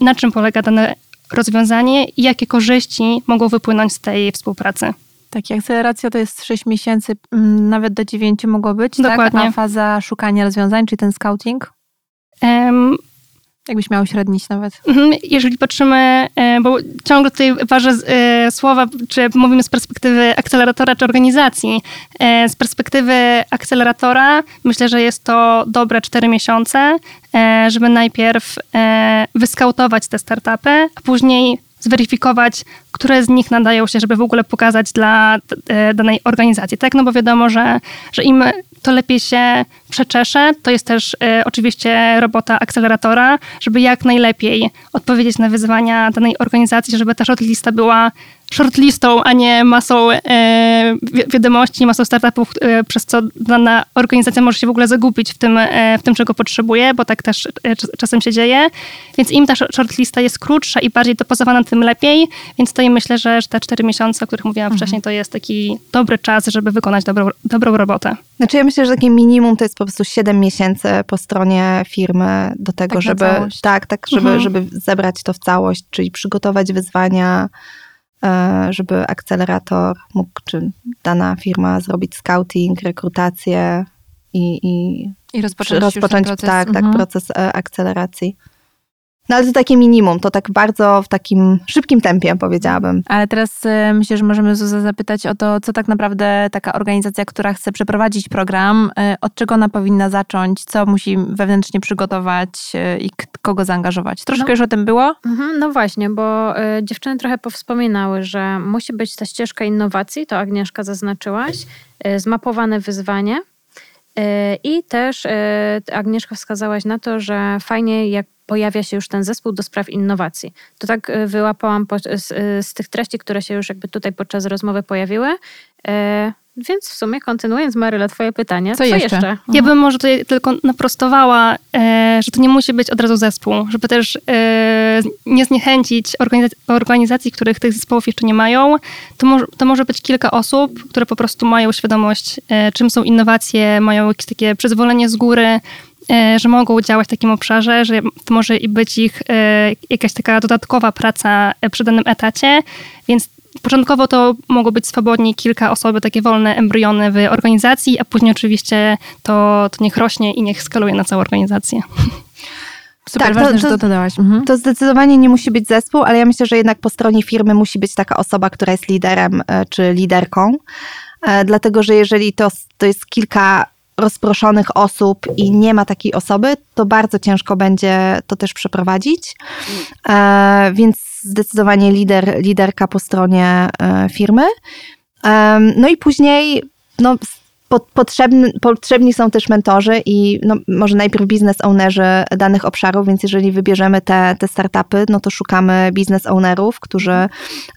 na czym polega dane rozwiązanie i jakie korzyści mogą wypłynąć z tej współpracy. Tak, i akceleracja to jest 6 miesięcy, mm, nawet do 9 mogło być, Dokładnie. tak? A faza szukania rozwiązań, czyli ten scouting, jakbyś miał średnić nawet. Mhm, Jeżeli patrzymy, e, bo ciągle tutaj ważę e, słowa, czy mówimy z perspektywy akceleratora czy organizacji. E, Z perspektywy akceleratora myślę, że jest to dobre 4 miesiące, żeby najpierw wyskautować te startupy, a później zweryfikować, które z nich nadają się, żeby w ogóle pokazać dla e, danej organizacji. Tak, no bo wiadomo, że, że im to lepiej się przeczesze, to jest też e, oczywiście robota akceleratora, żeby jak najlepiej odpowiedzieć na wyzwania danej organizacji, żeby ta shortlista była shortlistą, a nie masą e, wi- wiadomości, masą startupów, e, przez co dana organizacja może się w ogóle zagubić w tym, e, w tym czego potrzebuje, bo tak też e, czas- czasem się dzieje. Więc im ta sh- shortlista jest krótsza i bardziej dopasowana, tym lepiej. Więc tutaj myślę, że że te cztery miesiące, o których mówiłam wcześniej, to jest taki dobry czas, żeby wykonać dobrą, dobrą robotę. Znaczy ja myślę, że takie minimum to jest po prostu 7 miesięcy po stronie firmy do tego, Tak żeby tak, tak, żeby, Mhm. żeby zebrać to w całość, czyli przygotować wyzwania, żeby akcelerator mógł, czy dana firma zrobić scouting, rekrutację i, i I rozpocząć, rozpocząć proces. tak, tak, Mhm. proces e, akceleracji. No ale to takie minimum, to tak bardzo w takim szybkim tempie powiedziałabym. Ale teraz y, myślę, że możemy Zuza zapytać o to, co tak naprawdę taka organizacja, która chce przeprowadzić program, y, od czego ona powinna zacząć, co musi wewnętrznie przygotować y, i kogo zaangażować. Troszkę No. już o tym było? Mhm, no właśnie, bo dziewczyny trochę powspominały, że musi być ta ścieżka innowacji, to Agnieszka zaznaczyłaś, zmapowane wyzwanie i też Agnieszka wskazałaś na to, że fajnie jak pojawia się już ten zespół do spraw innowacji. To tak y, wyłapałam po, z, y, z tych treści, które się już jakby tutaj podczas rozmowy pojawiły. Y, Więc w sumie kontynuując Maryla, twoje pytanie, Co co, jeszcze? jeszcze? Ja bym może tutaj tylko naprostowała, e, że to nie musi być od razu zespół, żeby też e, nie zniechęcić organizac- organizacji, których tych zespołów jeszcze nie mają. To, może to może być kilka osób, które po prostu mają świadomość, e, czym są innowacje, mają jakieś takie przyzwolenie z góry e, że mogą działać w takim obszarze, że to może i być ich e, jakaś taka dodatkowa praca e, przy danym etacie, więc Początkowo to mogło być swobodnie kilka osoby, takie wolne embriony w organizacji, a później oczywiście to, to niech rośnie i niech skaluje na całą organizację. [LAUGHS] Super Tak, to- ważne, to- że to dodałaś. Mhm. To zdecydowanie nie musi być zespół, ale ja myślę, że jednak po stronie firmy musi być taka osoba, która jest liderem e, czy liderką. E, Dlatego, że jeżeli to, to jest kilka rozproszonych osób i nie ma takiej osoby, to bardzo ciężko będzie to też przeprowadzić. E, Więc zdecydowanie lider, liderka po stronie e, firmy. Em, No i później no, potrzebny, potrzebni są też mentorzy i no, może najpierw biznes ownerzy danych obszarów, więc jeżeli wybierzemy te, te startupy, no to szukamy biznes ownerów, którzy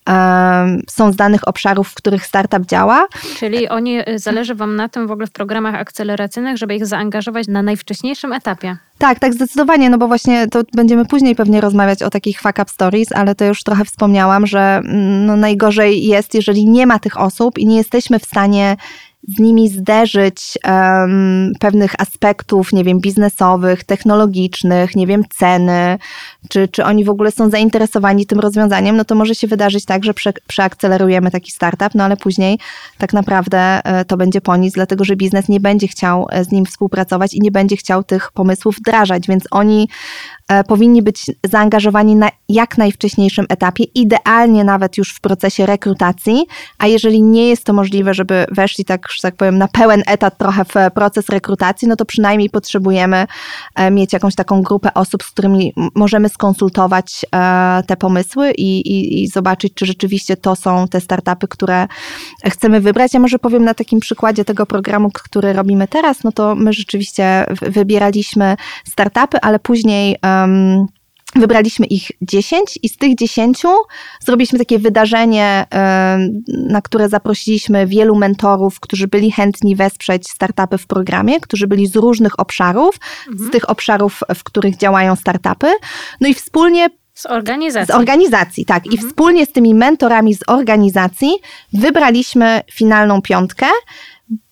em, są z danych obszarów, w których startup działa. Czyli oni, y, zależy Wam na tym w ogóle w programach akceleracyjnych, żeby ich zaangażować na najwcześniejszym etapie. Tak, tak, zdecydowanie, no bo właśnie to będziemy później pewnie rozmawiać o takich fuck up stories, ale to już trochę wspomniałam, że mm, no najgorzej jest, jeżeli nie ma tych osób i nie jesteśmy w stanie z nimi zderzyć em, pewnych aspektów, nie wiem, biznesowych, technologicznych, nie wiem, ceny, czy, czy oni w ogóle są zainteresowani tym rozwiązaniem, no to może się wydarzyć tak, że prze, przeakcelerujemy taki startup, no ale później tak naprawdę e, to będzie po nic, dlatego że biznes nie będzie chciał e, z nim współpracować i nie będzie chciał tych pomysłów wdrażać, więc oni e, powinni być zaangażowani na jak najwcześniejszym etapie, idealnie nawet już w procesie rekrutacji, a jeżeli nie jest to możliwe, żeby weszli tak, że tak powiem, na pełen etat trochę w proces rekrutacji, no to przynajmniej potrzebujemy e, mieć jakąś taką grupę osób, z którymi możemy skonsultować e, te pomysły i, i, i zobaczyć, czy rzeczywiście to są te startupy, które chcemy wybrać. Ja może powiem na takim przykładzie tego programu, który robimy teraz, no to my rzeczywiście wybieraliśmy startupy, ale później um, wybraliśmy ich 10 i z tych 10 zrobiliśmy takie wydarzenie, na które zaprosiliśmy wielu mentorów, którzy byli chętni wesprzeć startupy w programie, którzy byli z różnych obszarów, z tych obszarów, w których działają startupy. No i wspólnie Z organizacji. z organizacji, tak. I wspólnie z tymi mentorami z organizacji wybraliśmy finalną piątkę,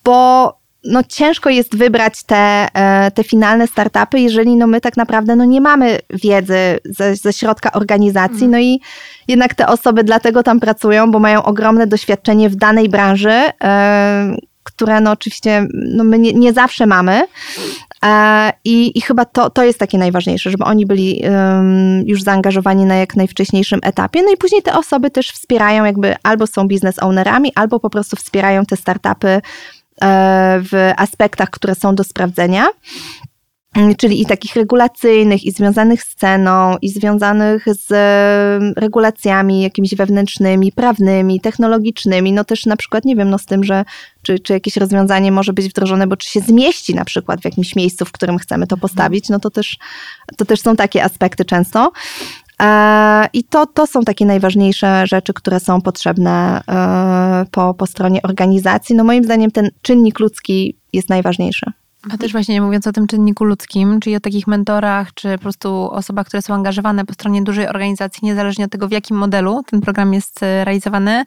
bo no ciężko jest wybrać te, e, te finalne startupy, jeżeli no my tak naprawdę no nie mamy wiedzy ze, ze środka organizacji, no i jednak te osoby dlatego tam pracują, bo mają ogromne doświadczenie w danej branży, e, które no oczywiście no my nie, nie zawsze mamy. E, I, I chyba to, to jest takie najważniejsze, żeby oni byli um, już zaangażowani na jak najwcześniejszym etapie. No i później te osoby też wspierają, jakby albo są biznes ownerami, albo po prostu wspierają te startupy w aspektach, które są do sprawdzenia. Mm, Czyli i takich regulacyjnych, i związanych z ceną, i związanych z em, regulacjami jakimiś wewnętrznymi, prawnymi, technologicznymi. No też na przykład, nie wiem, no z tym, że czy, czy jakieś rozwiązanie może być wdrożone, bo czy się zmieści na przykład w jakimś miejscu, w którym chcemy to postawić, no to też, to też są takie aspekty często. E, I to, to są takie najważniejsze rzeczy, które są potrzebne e, po, po stronie organizacji. No moim zdaniem ten czynnik ludzki jest najważniejszy. A też właśnie mówiąc o tym czynniku ludzkim, czyli o takich mentorach, czy po prostu osobach, które są angażowane po stronie dużej organizacji, niezależnie od tego, w jakim modelu ten program jest e, realizowany,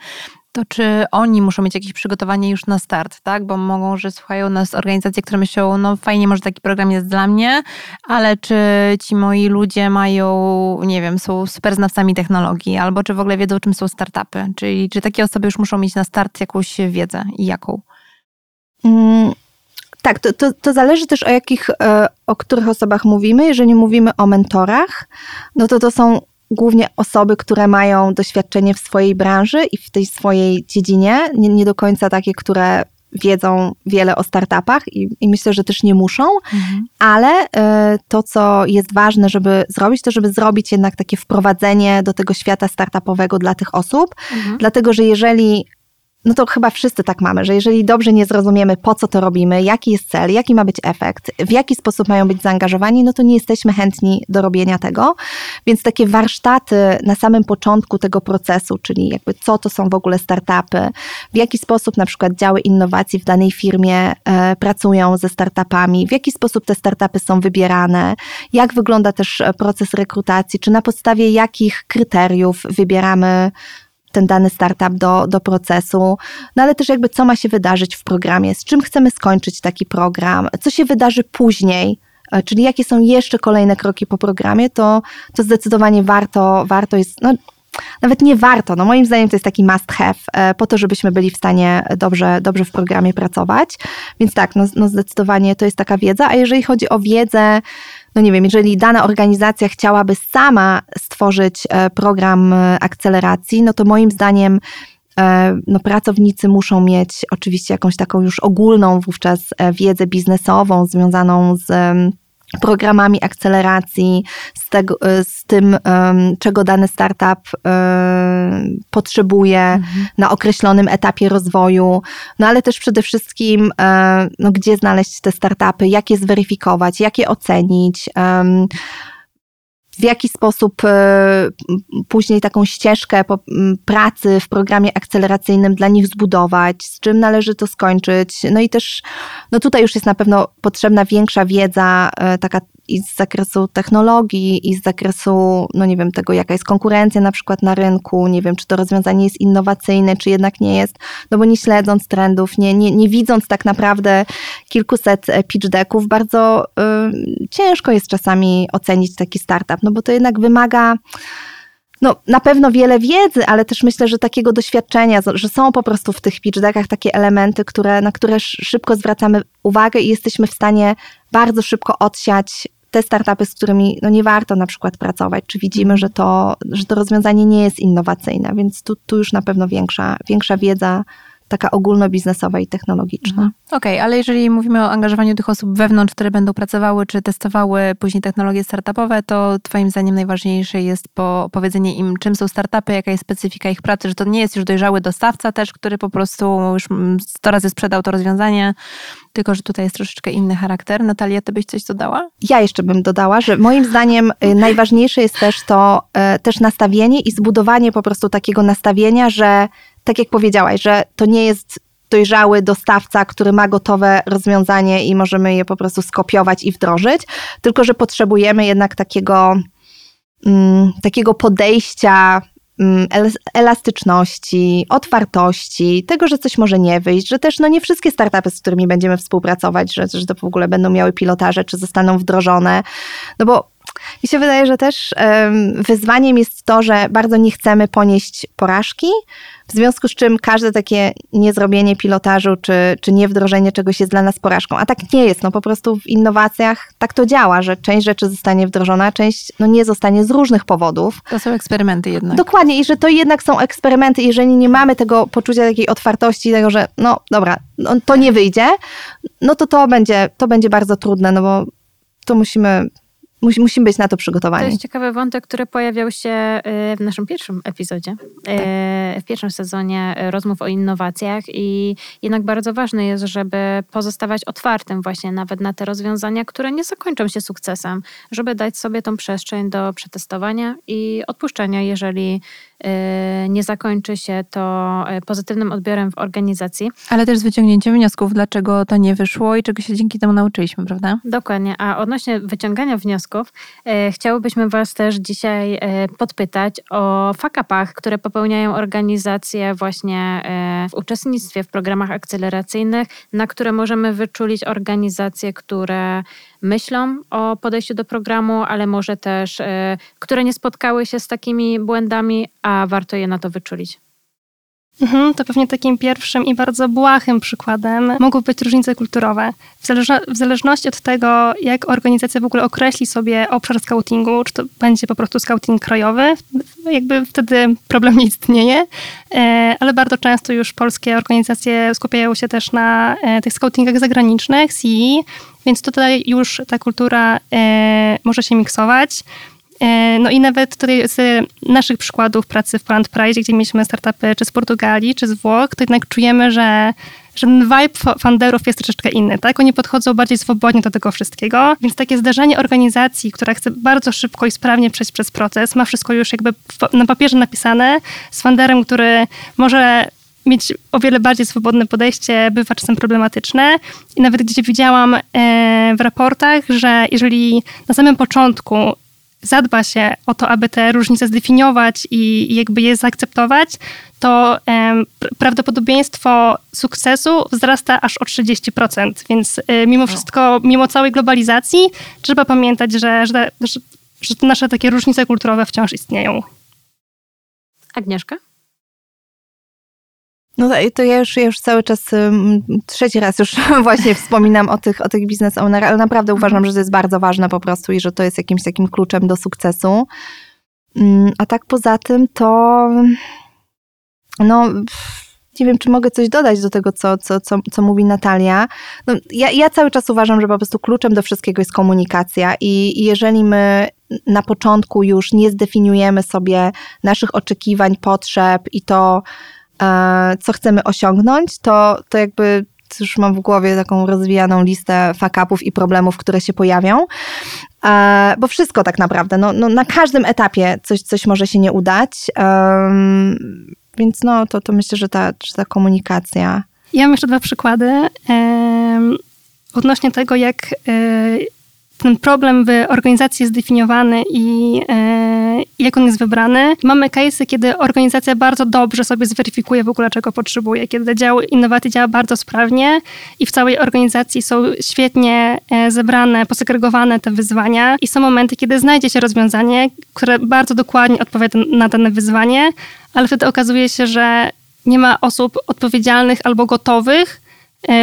to czy oni muszą mieć jakieś przygotowanie już na start, tak? Bo mogą, że słuchają nas organizacje, które myślą, no fajnie, może taki program jest dla mnie, ale czy ci moi ludzie mają, nie wiem, są super znawcami technologii, albo czy w ogóle wiedzą, czym są startupy? Czyli czy takie osoby już muszą mieć na start jakąś wiedzę i jaką? Mm, Tak, to, to, to zależy też o jakich, e, o których osobach mówimy. Jeżeli mówimy o mentorach, no to to są głównie osoby, które mają doświadczenie w swojej branży i w tej swojej dziedzinie, nie, nie do końca takie, które wiedzą wiele o startupach i, i myślę, że też nie muszą, ale e, to, co jest ważne, żeby zrobić, to żeby zrobić jednak takie wprowadzenie do tego świata startupowego dla tych osób, dlatego że jeżeli no to chyba wszyscy tak mamy, że jeżeli dobrze nie zrozumiemy, po co to robimy, jaki jest cel, jaki ma być efekt, w jaki sposób mają być zaangażowani, no to nie jesteśmy chętni do robienia tego. Więc takie warsztaty na samym początku tego procesu, czyli jakby co to są w ogóle startupy, w jaki sposób na przykład działy innowacji w danej firmie e, pracują ze startupami, w jaki sposób te startupy są wybierane, jak wygląda też e, proces rekrutacji, czy na podstawie jakich kryteriów wybieramy ten dany startup do, do procesu, no ale też jakby co ma się wydarzyć w programie, z czym chcemy skończyć taki program, co się wydarzy później? E, czyli jakie są jeszcze kolejne kroki po programie, to, to zdecydowanie warto, warto jest, no, nawet nie warto, no moim zdaniem to jest taki must have, e, po to, żebyśmy byli w stanie dobrze, dobrze w programie pracować. Więc tak, no, no zdecydowanie to jest taka wiedza, a jeżeli chodzi o wiedzę, no nie wiem, jeżeli dana organizacja chciałaby sama stworzyć e, program akceleracji, no to moim zdaniem no, pracownicy muszą mieć oczywiście jakąś taką już ogólną wówczas wiedzę biznesową związaną z programami akceleracji, z, tego, z tym, czego dany startup potrzebuje mhm. na określonym etapie rozwoju, no ale też przede wszystkim, no, gdzie znaleźć te startupy, jak je zweryfikować, jak je ocenić w jaki sposób e, później taką ścieżkę pracy w programie akceleracyjnym dla nich zbudować, z czym należy to skończyć. No i też no tutaj już jest na pewno potrzebna większa wiedza, e, taka i z zakresu technologii, i z zakresu, no nie wiem, tego, jaka jest konkurencja na przykład na rynku, nie wiem, czy to rozwiązanie jest innowacyjne, czy jednak nie jest, no bo nie śledząc trendów, nie, nie, nie widząc tak naprawdę kilkuset e, pitch decków, bardzo y, ciężko jest czasami ocenić taki startup, no bo to jednak wymaga no, na pewno wiele wiedzy, ale też myślę, że takiego doświadczenia, że są po prostu w tych pitch deckach takie elementy, które, na które szybko zwracamy uwagę i jesteśmy w stanie bardzo szybko odsiać te startupy, z którymi no nie warto na przykład pracować, czy widzimy, że to, że to rozwiązanie nie jest innowacyjne, więc tu, tu już na pewno większa, większa wiedza taka ogólnobiznesowa i technologiczna. Mhm. Okej, okay, ale jeżeli mówimy o angażowaniu tych osób wewnątrz, które będą pracowały czy testowały później technologie startupowe, to Twoim zdaniem najważniejsze jest powiedzenie im, czym są startupy, jaka jest specyfika ich pracy, że to nie jest już dojrzały dostawca też, który po prostu już 100 razy sprzedał to rozwiązanie, tylko że tutaj jest troszeczkę inny charakter. Natalia, ty byś coś dodała? Ja jeszcze bym dodała, że moim zdaniem y, [LAUGHS] najważniejsze jest też to y, też nastawienie i zbudowanie po prostu takiego nastawienia, że tak jak powiedziałaś, że to nie jest dojrzały dostawca, który ma gotowe rozwiązanie i możemy je po prostu skopiować i wdrożyć, tylko że potrzebujemy jednak takiego, mm, takiego podejścia mm, elastyczności, otwartości, tego, że coś może nie wyjść, że też no nie wszystkie startupy, z którymi będziemy współpracować, że, że to w ogóle będą miały pilotaże, czy zostaną wdrożone, no bo mi się wydaje, że też wyzwaniem jest to, że bardzo nie chcemy ponieść porażki, w związku z czym każde takie niezrobienie pilotażu czy, czy niewdrożenie czegoś jest dla nas porażką. A tak nie jest. No po prostu w innowacjach tak to działa, że część rzeczy zostanie wdrożona, część no, nie zostanie z różnych powodów. To są eksperymenty jednak. Dokładnie. I że to jednak są eksperymenty. Jeżeli nie mamy tego poczucia takiej otwartości, tego, że no dobra, no, to nie wyjdzie, no to to będzie, to będzie bardzo trudne, no bo to musimy Musi, musimy być na to przygotowani. To jest ciekawy wątek, który pojawiał się y, w naszym pierwszym epizodzie, tak. w pierwszym sezonie rozmów o innowacjach i jednak bardzo ważne jest, żeby pozostawać otwartym właśnie nawet na te rozwiązania, które nie zakończą się sukcesem, żeby dać sobie tą przestrzeń do przetestowania i odpuszczenia, jeżeli nie zakończy się to y, pozytywnym odbiorem w organizacji. Ale też z wyciągnięciem wniosków, dlaczego to nie wyszło i czego się dzięki temu nauczyliśmy, prawda? Dokładnie. A odnośnie wyciągania wniosków, y, chciałybyśmy Was też dzisiaj podpytać o fakapach, które popełniają organizacje właśnie w uczestnictwie w programach akceleracyjnych, na które możemy wyczulić organizacje, które myślą o podejściu do programu, ale może też, e, które nie spotkały się z takimi błędami, a warto je na to wyczulić. Mhm, to pewnie takim pierwszym i bardzo błahym przykładem mogą być różnice kulturowe. W, zależno, w, zależności od tego, jak organizacja w ogóle określi sobie obszar scoutingu, czy to będzie po prostu scouting krajowy, jakby wtedy problem nie istnieje, e, ale bardzo często już polskie organizacje skupiają się też na e, tych scoutingach zagranicznych, CE, więc tutaj już ta kultura e, może się miksować. E, no i nawet tutaj z naszych przykładów pracy w Poland Pride, gdzie mieliśmy startupy czy z Portugalii, czy z Włoch, to jednak czujemy, że, że ten vibe founderów jest troszeczkę inny, tak? Oni podchodzą bardziej swobodnie do tego wszystkiego, więc takie zdarzenie organizacji, która chce bardzo szybko i sprawnie przejść przez proces, ma wszystko już jakby na papierze napisane, z founderem, który może mieć o wiele bardziej swobodne podejście bywa czasem problematyczne. I nawet gdzie widziałam e, w raportach, że jeżeli na samym początku zadba się o to, aby te różnice zdefiniować i, jakby je zaakceptować, to em, prawdopodobieństwo sukcesu wzrasta aż o 30%. Więc y, mimo wszystko, mimo całej globalizacji, trzeba pamiętać, że, że, że, nasze takie różnice kulturowe wciąż istnieją. Agnieszka? No to- to ja już, ja już cały czas, trzeci raz już [LAUGHS] właśnie wspominam o tych, o tych business ownerach, ale naprawdę uważam, że to jest bardzo ważne po prostu i że to jest jakimś takim kluczem do sukcesu. Ym, A tak poza tym to no nie wiem, czy mogę coś dodać do tego, co, co, co, co mówi Natalia. No, ja, ja cały czas uważam, że po prostu kluczem do wszystkiego jest komunikacja i, i jeżeli my na początku już nie zdefiniujemy sobie naszych oczekiwań, potrzeb i to, co chcemy osiągnąć, to, to jakby już mam w głowie taką rozwijaną listę fakapów i problemów, które się pojawią. E, bo wszystko tak naprawdę, no, no, na każdym etapie coś, coś może się nie udać. Więc no, to, to myślę, że ta, że ta komunikacja. Ja mam jeszcze dwa przykłady odnośnie tego, jak e, ten problem w organizacji jest zdefiniowany i e, jak on jest wybrany. Mamy case'y, kiedy organizacja bardzo dobrze sobie zweryfikuje w ogóle, czego potrzebuje, kiedy dział innowacji działa bardzo sprawnie i w całej organizacji są świetnie e, zebrane, posegregowane te wyzwania i są momenty, kiedy znajdzie się rozwiązanie, które bardzo dokładnie odpowiada na dane wyzwanie, ale wtedy okazuje się, że nie ma osób odpowiedzialnych albo gotowych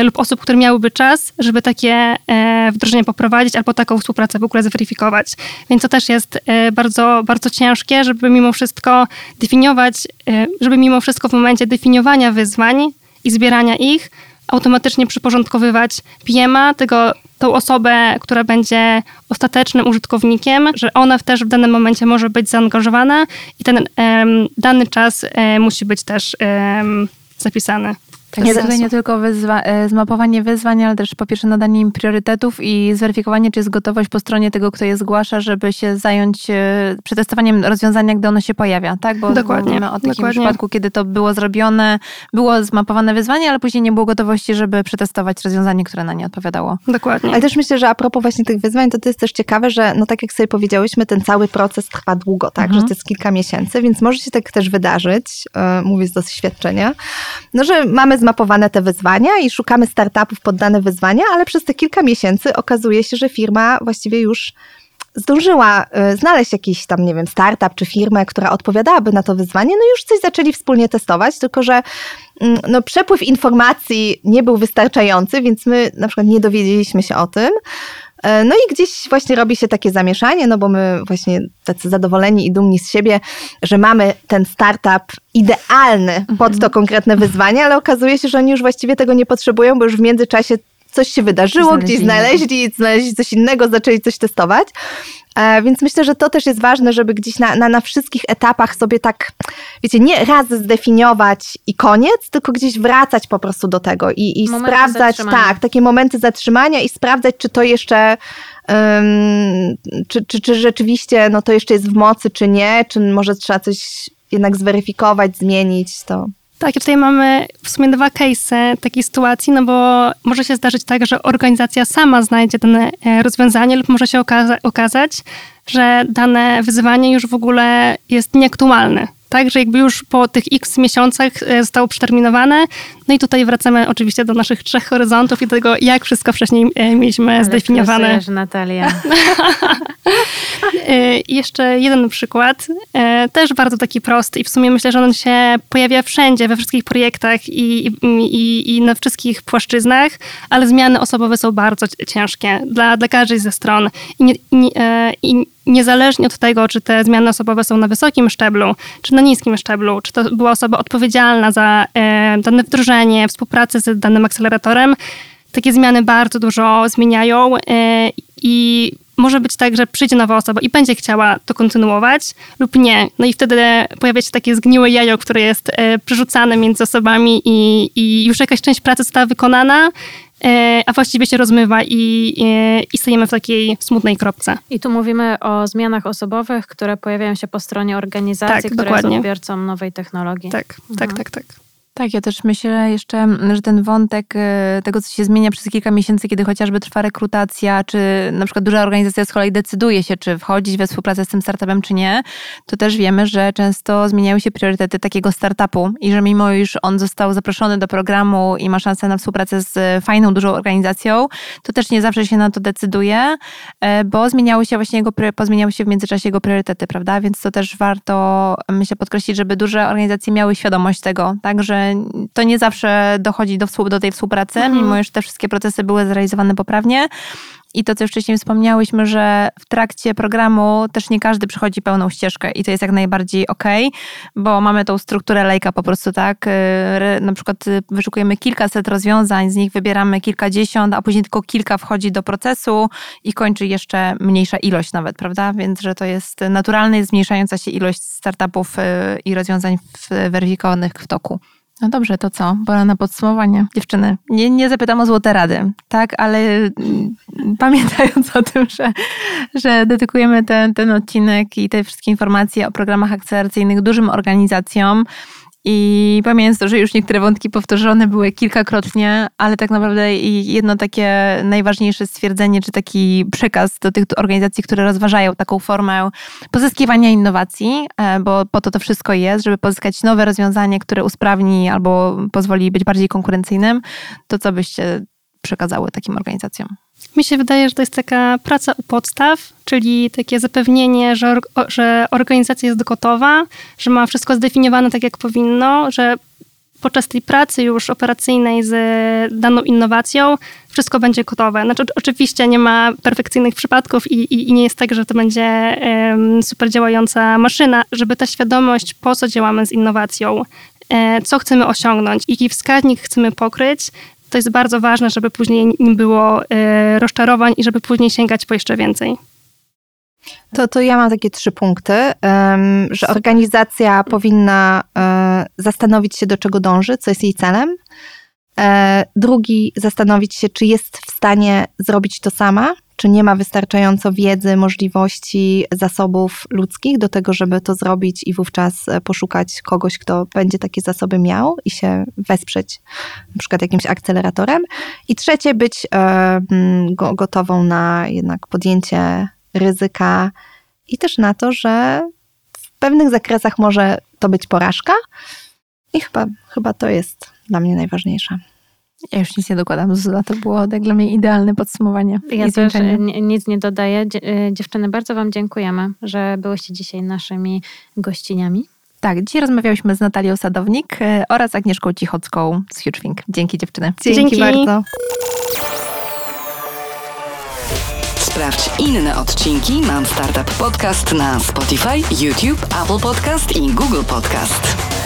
lub osób, które miałyby czas, żeby takie e, wdrożenie poprowadzić albo taką współpracę w ogóle zweryfikować. Więc to też jest e, bardzo, bardzo ciężkie, żeby mimo wszystko definiować, e, żeby mimo wszystko w momencie definiowania wyzwań i zbierania ich automatycznie przyporządkowywać PM-a, tego, tą osobę, która będzie ostatecznym użytkownikiem, że ona też w danym momencie może być zaangażowana i ten em, dany czas e, musi być też em, zapisany. Tak, nie, tutaj nie tylko wyzwa- e, zmapowanie wyzwań, ale też po pierwsze nadanie im priorytetów i zweryfikowanie, czy jest gotowość po stronie tego, kto je zgłasza, żeby się zająć e, przetestowaniem rozwiązania, gdy ono się pojawia, tak? Bo Dokładnie, mówimy o takim dokładnie. przypadku, kiedy to było zrobione, było zmapowane wyzwanie, ale później nie było gotowości, żeby przetestować rozwiązanie, które na nie odpowiadało. Dokładnie. Ale też myślę, że a propos właśnie tych wyzwań, to to jest też ciekawe, że no tak jak sobie powiedziałyśmy, ten cały proces trwa długo, tak? Mhm. Że to jest kilka miesięcy, więc może się tak też wydarzyć, e, mówię z doświadczenia, no że mamy zmapowane te wyzwania i szukamy startupów pod dane wyzwania, ale przez te kilka miesięcy okazuje się, że firma właściwie już zdążyła e, znaleźć jakiś tam, nie wiem, startup czy firmę, która odpowiadałaby na to wyzwanie, no już coś zaczęli wspólnie testować, tylko że mm, no, przepływ informacji nie był wystarczający, więc my na przykład nie dowiedzieliśmy się o tym. E, No i gdzieś właśnie robi się takie zamieszanie, no bo my właśnie tacy zadowoleni i dumni z siebie, że mamy ten startup idealny pod to konkretne wyzwanie, ale okazuje się, że oni już właściwie tego nie potrzebują, bo już w międzyczasie coś się wydarzyło, Znaleźli gdzieś znaleźli, znaleźli coś innego, zaczęli coś testować. E, Więc myślę, że to też jest ważne, żeby gdzieś na, na, na wszystkich etapach sobie tak, wiecie, nie raz zdefiniować i koniec, tylko gdzieś wracać po prostu do tego i, i sprawdzać, tak, takie momenty zatrzymania i sprawdzać, czy to jeszcze, ym, czy, czy, czy rzeczywiście no to jeszcze jest w mocy, czy nie, czy może trzeba coś jednak zweryfikować, zmienić, to... Tak, i tutaj mamy w sumie dwa case'y takiej sytuacji, no bo może się zdarzyć tak, że organizacja sama znajdzie dane e, rozwiązanie lub może się okaza- okazać, że dane wyzwanie już w ogóle jest nieaktualne. Tak, że jakby już po tych x miesiącach e, zostało przeterminowane. No i tutaj wracamy oczywiście do naszych trzech horyzontów i do tego, jak wszystko wcześniej e, mieliśmy Ale zdefiniowane. plusujesz, Natalia. [LAUGHS] E, jeszcze jeden przykład, też bardzo taki prosty i w sumie myślę, że on się pojawia wszędzie, we wszystkich projektach i, i, i, na wszystkich płaszczyznach, ale zmiany osobowe są bardzo ciężkie dla, dla każdej ze stron. I, nie, i, I niezależnie od tego, czy te zmiany osobowe są na wysokim szczeblu, czy na niskim szczeblu, czy to była osoba odpowiedzialna za e, dane wdrożenie, współpracę z danym akceleratorem, takie zmiany bardzo dużo zmieniają e, i może być tak, że przyjdzie nowa osoba i będzie chciała to kontynuować lub nie. No i wtedy pojawia się takie zgniłe jajo, które jest e, przerzucane między osobami i, i już jakaś część pracy została wykonana, a właściwie się rozmywa i, e, i stajemy w takiej smutnej kropce. I tu mówimy o zmianach osobowych, które pojawiają się po stronie organizacji, Tak, która dokładnie. jest odbiorcą nowej technologii. Tak, tak, tak, tak. Tak, ja też myślę jeszcze, że ten wątek e, tego, co się zmienia przez kilka miesięcy, kiedy chociażby trwa rekrutacja, czy na przykład duża organizacja z kolei decyduje się, czy wchodzić we współpracę z tym startupem, czy nie, to też wiemy, że często zmieniają się priorytety takiego startupu i że mimo iż on został zaproszony do programu i ma szansę na współpracę z fajną, dużą organizacją, to też nie zawsze się na to decyduje, e, bo zmieniały się właśnie jego, pozmieniały się w międzyczasie jego priorytety, prawda? Więc to też warto, myślę, podkreślić, żeby duże organizacje miały świadomość tego, tak, że to nie zawsze dochodzi do, do tej współpracy, mhm. mimo że te wszystkie procesy były zrealizowane poprawnie. I to, co już wcześniej wspomniałyśmy, że w trakcie programu też nie każdy przychodzi pełną ścieżkę i to jest jak najbardziej okej, okay, bo mamy tą strukturę lejka po prostu, tak? Y, na przykład y, wyszukujemy kilkaset rozwiązań, z nich wybieramy kilkadziesiąt, a później tylko kilka wchodzi do procesu i kończy jeszcze mniejsza ilość nawet, prawda? Więc, że to jest naturalny, zmniejszająca się ilość startupów y, i rozwiązań weryfikowanych w toku. No dobrze, to co? Pora na podsumowanie. Dziewczyny, nie, nie zapytam o złote rady, tak? Ale mm, pamiętając o tym, że, że dedykujemy ten, ten odcinek i te wszystkie informacje o programach akceleracyjnych dużym organizacjom, i pamiętam, że już niektóre wątki powtórzone były kilkakrotnie, ale tak naprawdę jedno takie najważniejsze stwierdzenie, czy taki przekaz do tych organizacji, które rozważają taką formę pozyskiwania innowacji, e, bo po to to wszystko jest, żeby pozyskać nowe rozwiązanie, które usprawni albo pozwoli być bardziej konkurencyjnym, to co byście przekazały takim organizacjom? Mi się wydaje, że to jest taka praca u podstaw, czyli takie zapewnienie, że, że organizacja jest gotowa, że ma wszystko zdefiniowane tak, jak powinno, że podczas tej pracy już operacyjnej z daną innowacją wszystko będzie gotowe. Znaczy, oczywiście nie ma perfekcyjnych przypadków i, i, i nie jest tak, że to będzie um, super działająca maszyna, żeby ta świadomość, po co działamy z innowacją, e, co chcemy osiągnąć, jaki wskaźnik chcemy pokryć, to jest bardzo ważne, żeby później nie było y, rozczarowań i żeby później sięgać po jeszcze więcej. To, to ja mam takie trzy punkty, że organizacja powinna um, zastanowić się, do czego dąży, co jest jej celem. E, drugi, zastanowić się, czy jest w stanie zrobić to sama, czy nie ma wystarczająco wiedzy, możliwości, zasobów ludzkich do tego, żeby to zrobić i wówczas e, poszukać kogoś, kto będzie takie zasoby miał i się wesprzeć na przykład jakimś akceleratorem. I trzecie, być e, gotową na jednak podjęcie ryzyka i też na to, że w pewnych zakresach może to być porażka. I chyba, chyba to jest dla mnie najważniejsze. Ja już nic nie dokładam, Zuzula, to było tak dla mnie idealne podsumowanie. Ja też nic nie dodaję. Y, dziewczyny, bardzo Wam dziękujemy, że byłyście dzisiaj naszymi gościniami. Tak, dzisiaj rozmawiałyśmy z Natalią Sadownik y, oraz Agnieszką Cichocką z HugeFink. Dzięki dziewczyny. Dzięki, Dzięki bardzo. Sprawdź inne odcinki Mam Startup Podcast na Spotify, YouTube, Apple Podcast i Google Podcast.